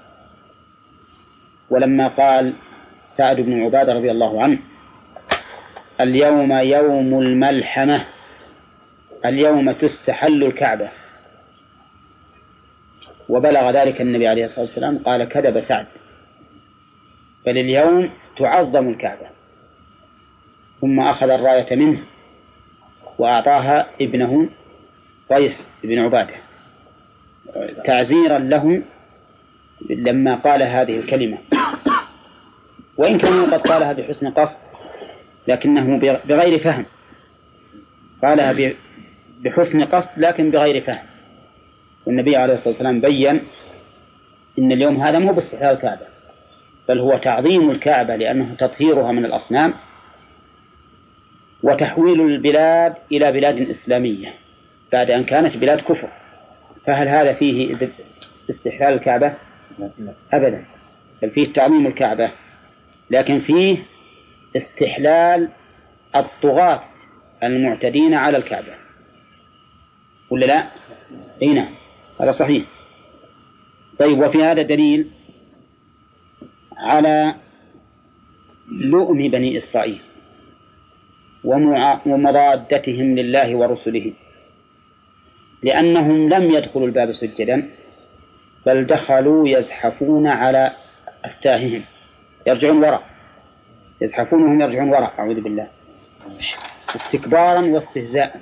ولما قال سعد بن عبادة رضي الله عنه اليوم يوم الملحمة اليوم تستحل الكعبة. وبلغ ذلك النبي عليه الصلاة والسلام قال كذب سعد. بل اليوم تعظم الكعبة. ثم أخذ الراية منه وأعطاها ابنه قيس بن عبادة. تعزيرا له لما قال هذه الكلمة. وإن كان قد قالها بحسن قصد لكنه بغير فهم. قالها بحسن قصد لكن بغير فهم. والنبي عليه الصلاة والسلام بين إن اليوم هذا مو باستحلال الكعبة بل هو تعظيم الكعبة لأنه تطهيرها من الأصنام وتحويل البلاد إلى بلاد إسلامية بعد أن كانت بلاد كفر. فهل هذا فيه استحلال الكعبة؟ أبدا بل فيه تعظيم الكعبة لكن فيه استحلال الطغاة المعتدين على الكعبة ولا لا؟ إي نعم هذا صحيح طيب وفي هذا دليل على لؤم بني إسرائيل ومضادتهم لله ورسله لأنهم لم يدخلوا الباب سجدا بل دخلوا يزحفون على أستاههم يرجعون وراء يزحفون وهم يرجعون وراء أعوذ بالله. استكبارا واستهزاء.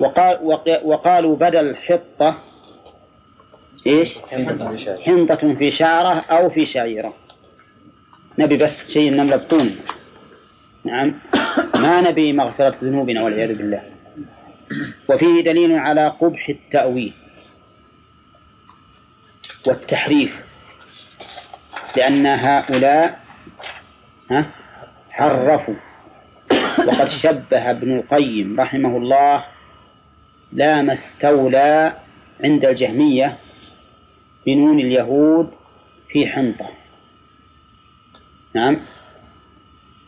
وقال وقالوا بدل حطة إيش؟ حنطة في شعرة أو في شعيرة. نبي بس شيء نملى بطون نعم. ما نبي مغفرة ذنوبنا والعياذ بالله. وفيه دليل على قبح التأويل والتحريف لأن هؤلاء حرفوا. وقد شبه ابن القيم رحمه الله لا ما استولى عند الجهمية بنون اليهود في حنطة. نعم.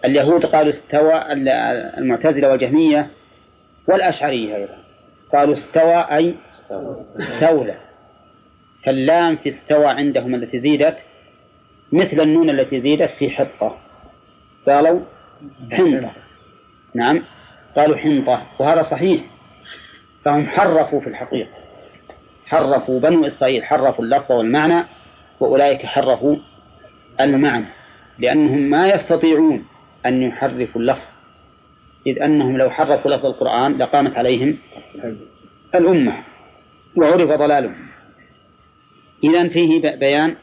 اليهود قالوا استوى المعتزلة والجهمية والأشعرية أيضا. قالوا استوى أي استولى. فاللام في استوى عندهم التي زيدت مثل النون التي زيدت في حطة. قالوا حنطة. نعم. قالوا حنطة. وهذا صحيح. فهم حرفوا في الحقيقة. حرفوا بنو إسرائيل حرفوا اللفظ والمعنى وأولئك حرفوا المعنى. لأنهم ما يستطيعون أن يحرفوا اللفظ. إذ أنهم لو حرفوا لفظ القرآن لقامت عليهم الأمة وعرف ضلالهم. إذا فيه بيان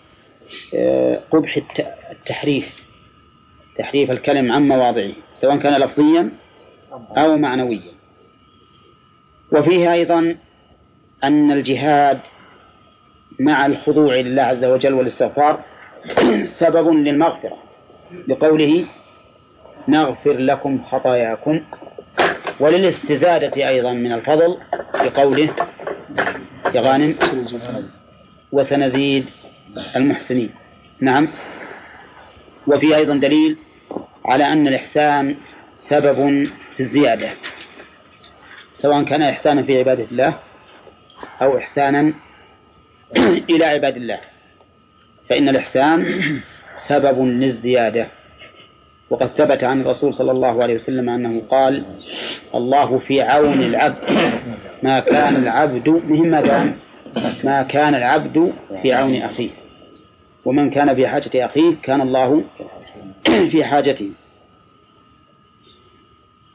آه، قبح التحريف تحريف الكلم عن مواضعه سواء كان لفظيا أو معنويا. وفيه أيضا أن الجهاد مع الخضوع لله عز وجل والاستغفار سبب للمغفرة لقوله نغفر لكم خطاياكم وللاستزادة أيضا من الفضل بقوله يا غانم وسنزيد المحسنين. نعم. وفي أيضا دليل على أن الإحسان سبب في الزيادة. سواء كان إحسانا في عبادة الله أو إحسانا إلى عباد الله. فإن الإحسان سبب للزيادة. وقد ثبت عن الرسول صلى الله عليه وسلم أنه قال الله في عون العبد ما كان العبد مهما كان ما كان العبد في عون أخيه. ومن كان في حاجة أخيه كان الله في حاجته.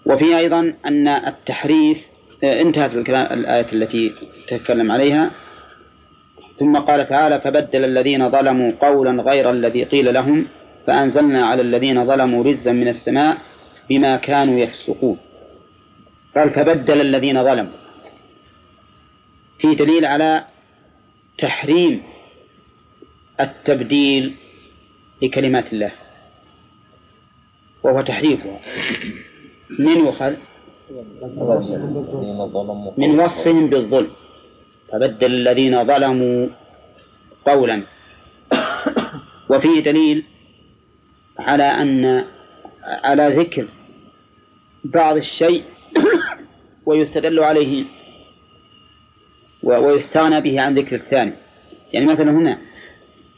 وفي أيضا أن التحريف انتهت الآية التي تتكلم عليها. ثم قال تعالى فبدل الذين ظلموا قولا غير الذي قيل لهم. فأنزلنا على الذين ظلموا رزا من السماء بما كانوا يفسقون. قال فبدل الذين ظلموا. في دليل على تحريم التبديل لكلمات الله. وهو تحريفها من يؤخذ من وصفهم بالظلم. فبدل الذين ظلموا قولا. وفيه دليل على أن على ذكر بعض الشيء ويستدل عليه ويستغنى به عن ذكر الثاني. يعني مثلا هنا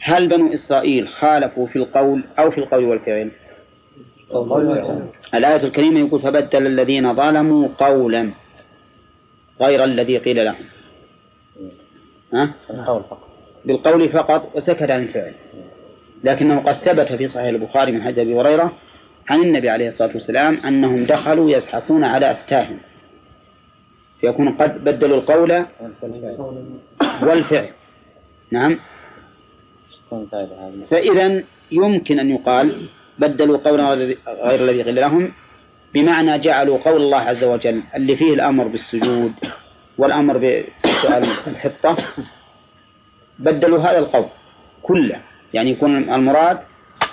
هل بنو إسرائيل خالفوا في القول أو في القول والفعل؟ الآية الكريمة يقول فبدل الذين ظلموا قولا غير الذي قيل لهم. ها؟ بالقول فقط وسكت عن الفعل. لكنه قد ثبت في صحيح البخاري من حديث أبي هريرة عن النبي عليه الصلاة والسلام أنهم دخلوا يزحفون على أستاهم فيكون قد بدلوا القول والفعل. نعم. فإذا يمكن أن يقال بدلوا قولا غير الذي قيل لهم بمعنى جعلوا قول الله عز وجل اللي فيه الأمر بالسجود والأمر بسؤال الحطة. بدلوا هذا القول كله. يعني يكون المراد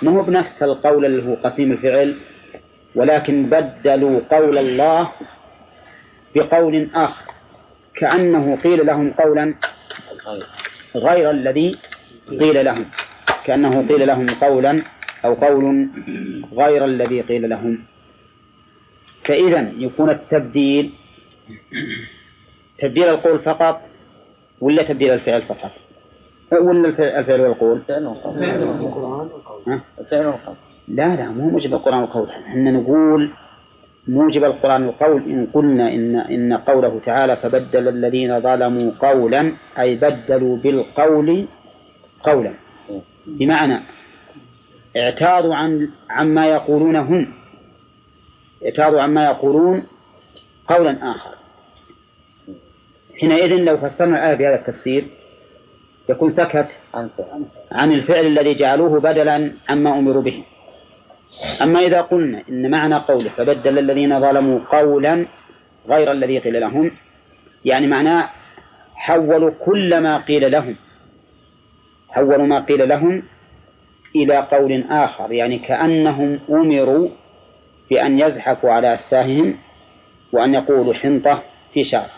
ما هو بنفس القول اللي هو قسيم الفعل ولكن بدلوا قول الله بقول آخر. كأنه قيل لهم قولا غير الذي قيل لهم. كأنه قيل لهم قولا أو قول غير الذي قيل لهم. فإذا يكون التبديل تبديل القول فقط ولا تبديل الفعل فقط؟ ولا الفعل والقول. الفعل والقول. لا لا مو موجب القرآن والقول. إحنا نقول موجب القرآن والقول إن قلنا إن إن قوله تعالى فبدل الذين ظلموا قولا أي بدلوا بالقول قولا. بمعنى اعتاضوا عن عما يقولون هم. اعتاضوا عما يقولون قولا آخر. حينئذ لو فسرنا الآية بهذا التفسير يكون سكت عن الفعل الذي جعلوه بدلا عما أمروا به. أما إذا قلنا إن معنى قوله فبدل الذين ظلموا قولا غير الذي قيل لهم يعني معناه حولوا كل ما قيل لهم. حولوا ما قيل لهم إلى قول آخر يعني كأنهم أمروا بأن يزحفوا على أساههم وأن يقولوا حنطة في شعر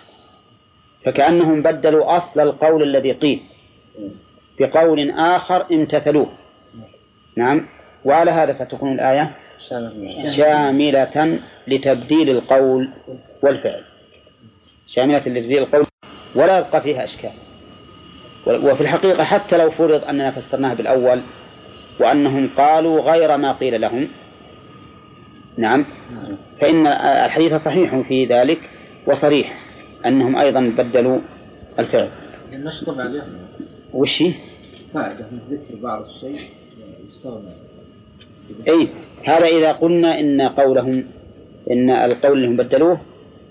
فكأنهم بدلوا أصل القول الذي قيل. بقول آخر امتثلوه. نعم. وعلى هذا فتكون الآية شاملة لتبديل القول والفعل. شاملة لتبديل القول ولا يبقى فيها أشكال. وفي الحقيقة حتى لو فرض أننا فسرناها بالأول وأنهم قالوا غير ما قيل لهم. نعم. فإن الحديث صحيح في ذلك وصريح أنهم أيضا بدلوا الفعل. وش؟ فائدة ذكر بعض الشيء يستغنى. أي هذا إذا قلنا إن قولهم إن القول اللي هم بدلوه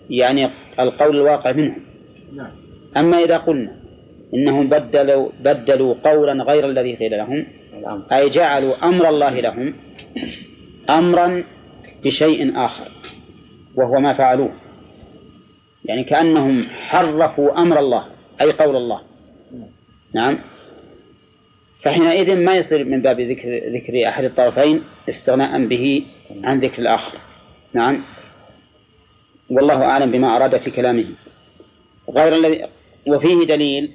يعني القول الواقع منهم. نعم. أما إذا قلنا إنهم بدلوا بدلوا قولا غير الذي قيل لهم أي جعلوا أمر الله لهم أمرا بشيء آخر وهو ما فعلوه. يعني كأنهم حرفوا أمر الله أي قول الله. نعم. فحينئذ ما يصير من باب ذكر ذكر أحد الطرفين استغناء به عن ذكر الآخر. نعم. والله أعلم بما أراد في كلامه. غير الذي وفيه دليل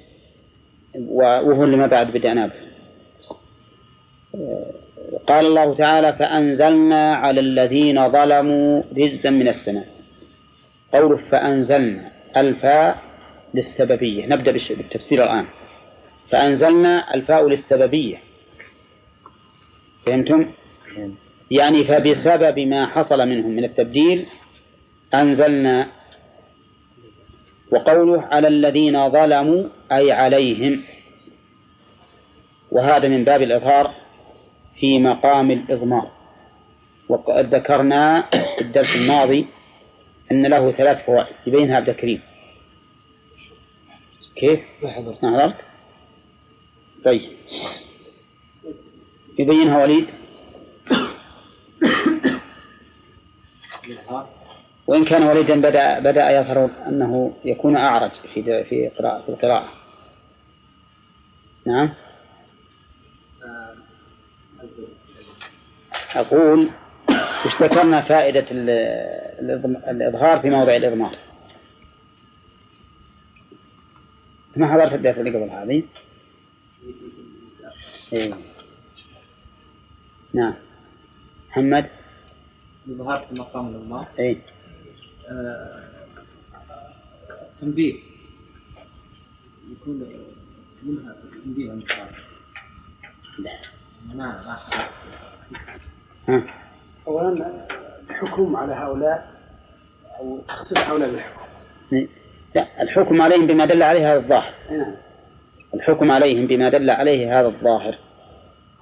وهو لما بعد بدأنا به قال الله تعالى فأنزلنا على الذين ظلموا رجزا من السماء. قوله فأنزلنا الفاء للسببية. نبدأ بالتفسير الآن. فأنزلنا الفاء للسببية فهمتم؟ يعني فبسبب ما حصل منهم من التبديل أنزلنا وقوله على الذين ظلموا أي عليهم وهذا من باب الإظهار في مقام الإضمار وقد ذكرنا في الدرس الماضي أن له ثلاث فوائد يبينها عبد الكريم كيف؟ ما حضرت ما حضرت؟ طيب. يبينها وليد. وإن كان وليدا بدأ بدأ يظهر أنه يكون أعرج في في قراءة في القراءة. نعم. أقول وش ذكرنا فائدة الإظهار في موضع الإضمار. ما حضرت الدرس اللي قبل هذه؟ إيه. نعم. محمد؟ في مقام الإضمار أي. آه، تنبيه. يكون منها تنبيه عن ما ما ها. أولا الحكم على هؤلاء أو تخصيص هؤلاء بالحكم. لا الحكم عليهم بما دل عليه هذا الظاهر. نعم. الحكم عليهم بما دل عليه هذا الظاهر.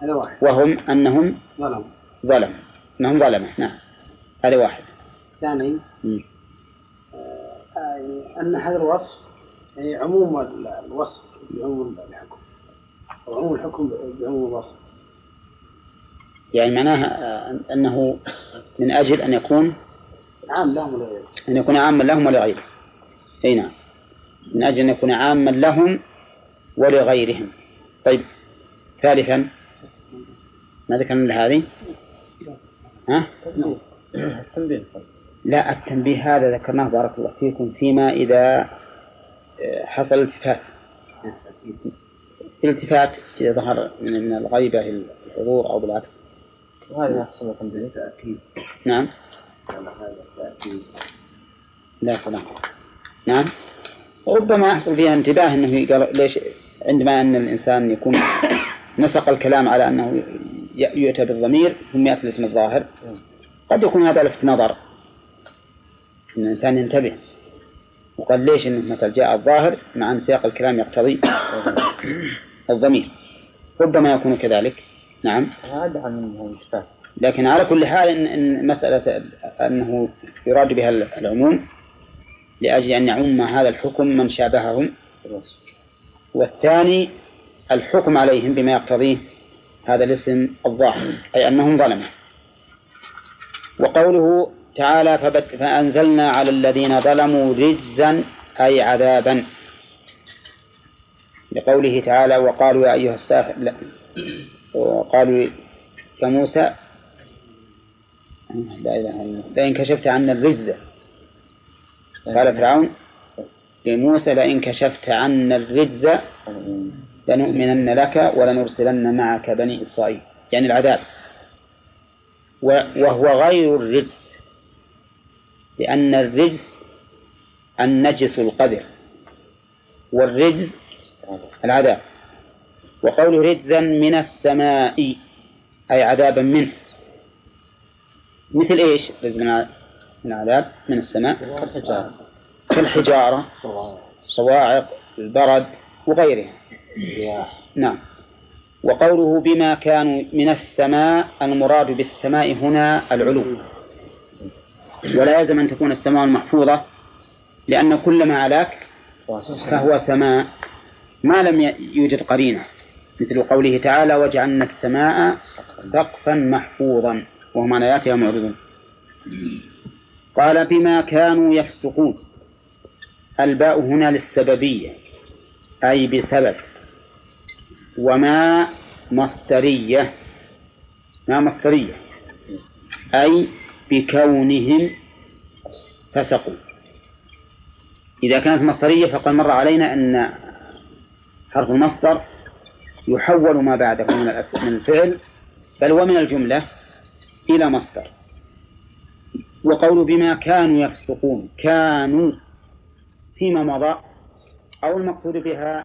هذا واحد. وهم أنهم ظلم ظلم أنهم ظلمة نعم. هذا واحد. ثاني. آه، أن هذا الوصف يعني عموم ال- الوصف بعموم الحكم. أو عموم الحكم بعموم الوصف. يعني معناها آه، أنه من أجل أن يكون عام لهم ولا غيرهم. أن يكون عاما لهم ولغيرهم أي نعم. من أجل أن يكون عاما لهم ولغيرهم. طيب ثالثا ما ذكرنا إلا هذه؟ ها؟ التنبيه. لا التنبيه هذا ذكرناه بارك الله فيكم فيما إذا آه، حصل التفات الالتفات إذا ظهر من من الغيبة الحضور أو بالعكس. وهذا ما حصل التنبيه تأكيد نعم. على هذا تأكيد. لا سلام نعم. ربما يحصل فيها انتباه إنه قال ليش عندما أن الإنسان يكون نسق الكلام على أنه يؤتى بالضمير ثم ياتي الاسم الظاهر. قد يكون هذا لفت نظر. إن الإنسان ينتبه. وقال ليش انه مثلا جاء الظاهر مع أن سياق الكلام يقتضي الضمير. ربما يكون كذلك. نعم. هذا الاشتاك لكن على كل حال إن مسألة أنه يراد بها العموم لأجل أن يعم هذا الحكم من شابههم. والثاني الحكم عليهم بما يقتضيه هذا الاسم الظاهر أي أنهم ظلموا. وقوله تعالى فأنزلنا على الذين ظلموا رجزا أي عذابا. لقوله تعالى وقالوا يا أيها الساحر لا. وقالوا يا موسى لا إله إلا الله. لئن كشفت عنا الرجز قال فرعون لموسى لئن كشفت عنا الرجز لنؤمنن لك ولنرسلن معك بني إسرائيل. يعني العذاب. وهو غير الرجس لأن الرجس النجس القذر والرجز العذاب. وقول رجزا من السماء أي عذابا منه. مثل إيش؟ رجز من من العذاب من السماء. كالحجارة. الصواعق البرد وغيرها. نعم. وقوله بما كانوا من السماء المراد بالسماء هنا العلو. ولا يلزم أن تكون السماء المحفوظة لأن كل ما علاك فهو سماء. ما لم يوجد قرينة. مثل قوله تعالى وجعلنا السماء سقفا محفوظا. وهم عن آياتها معرضون قال بما كانوا يفسقون. الباء هنا للسببية أي بسبب. وما مصدرية ما مصدرية أي بكونهم فسقوا. إذا كانت مصدرية فقد مر علينا أن حرف المصدر يحول ما بعده من الفعل بل ومن الجملة إلى مصدر. وقول بما كانوا يفسقون كانوا فيما مضى أو المقصود بها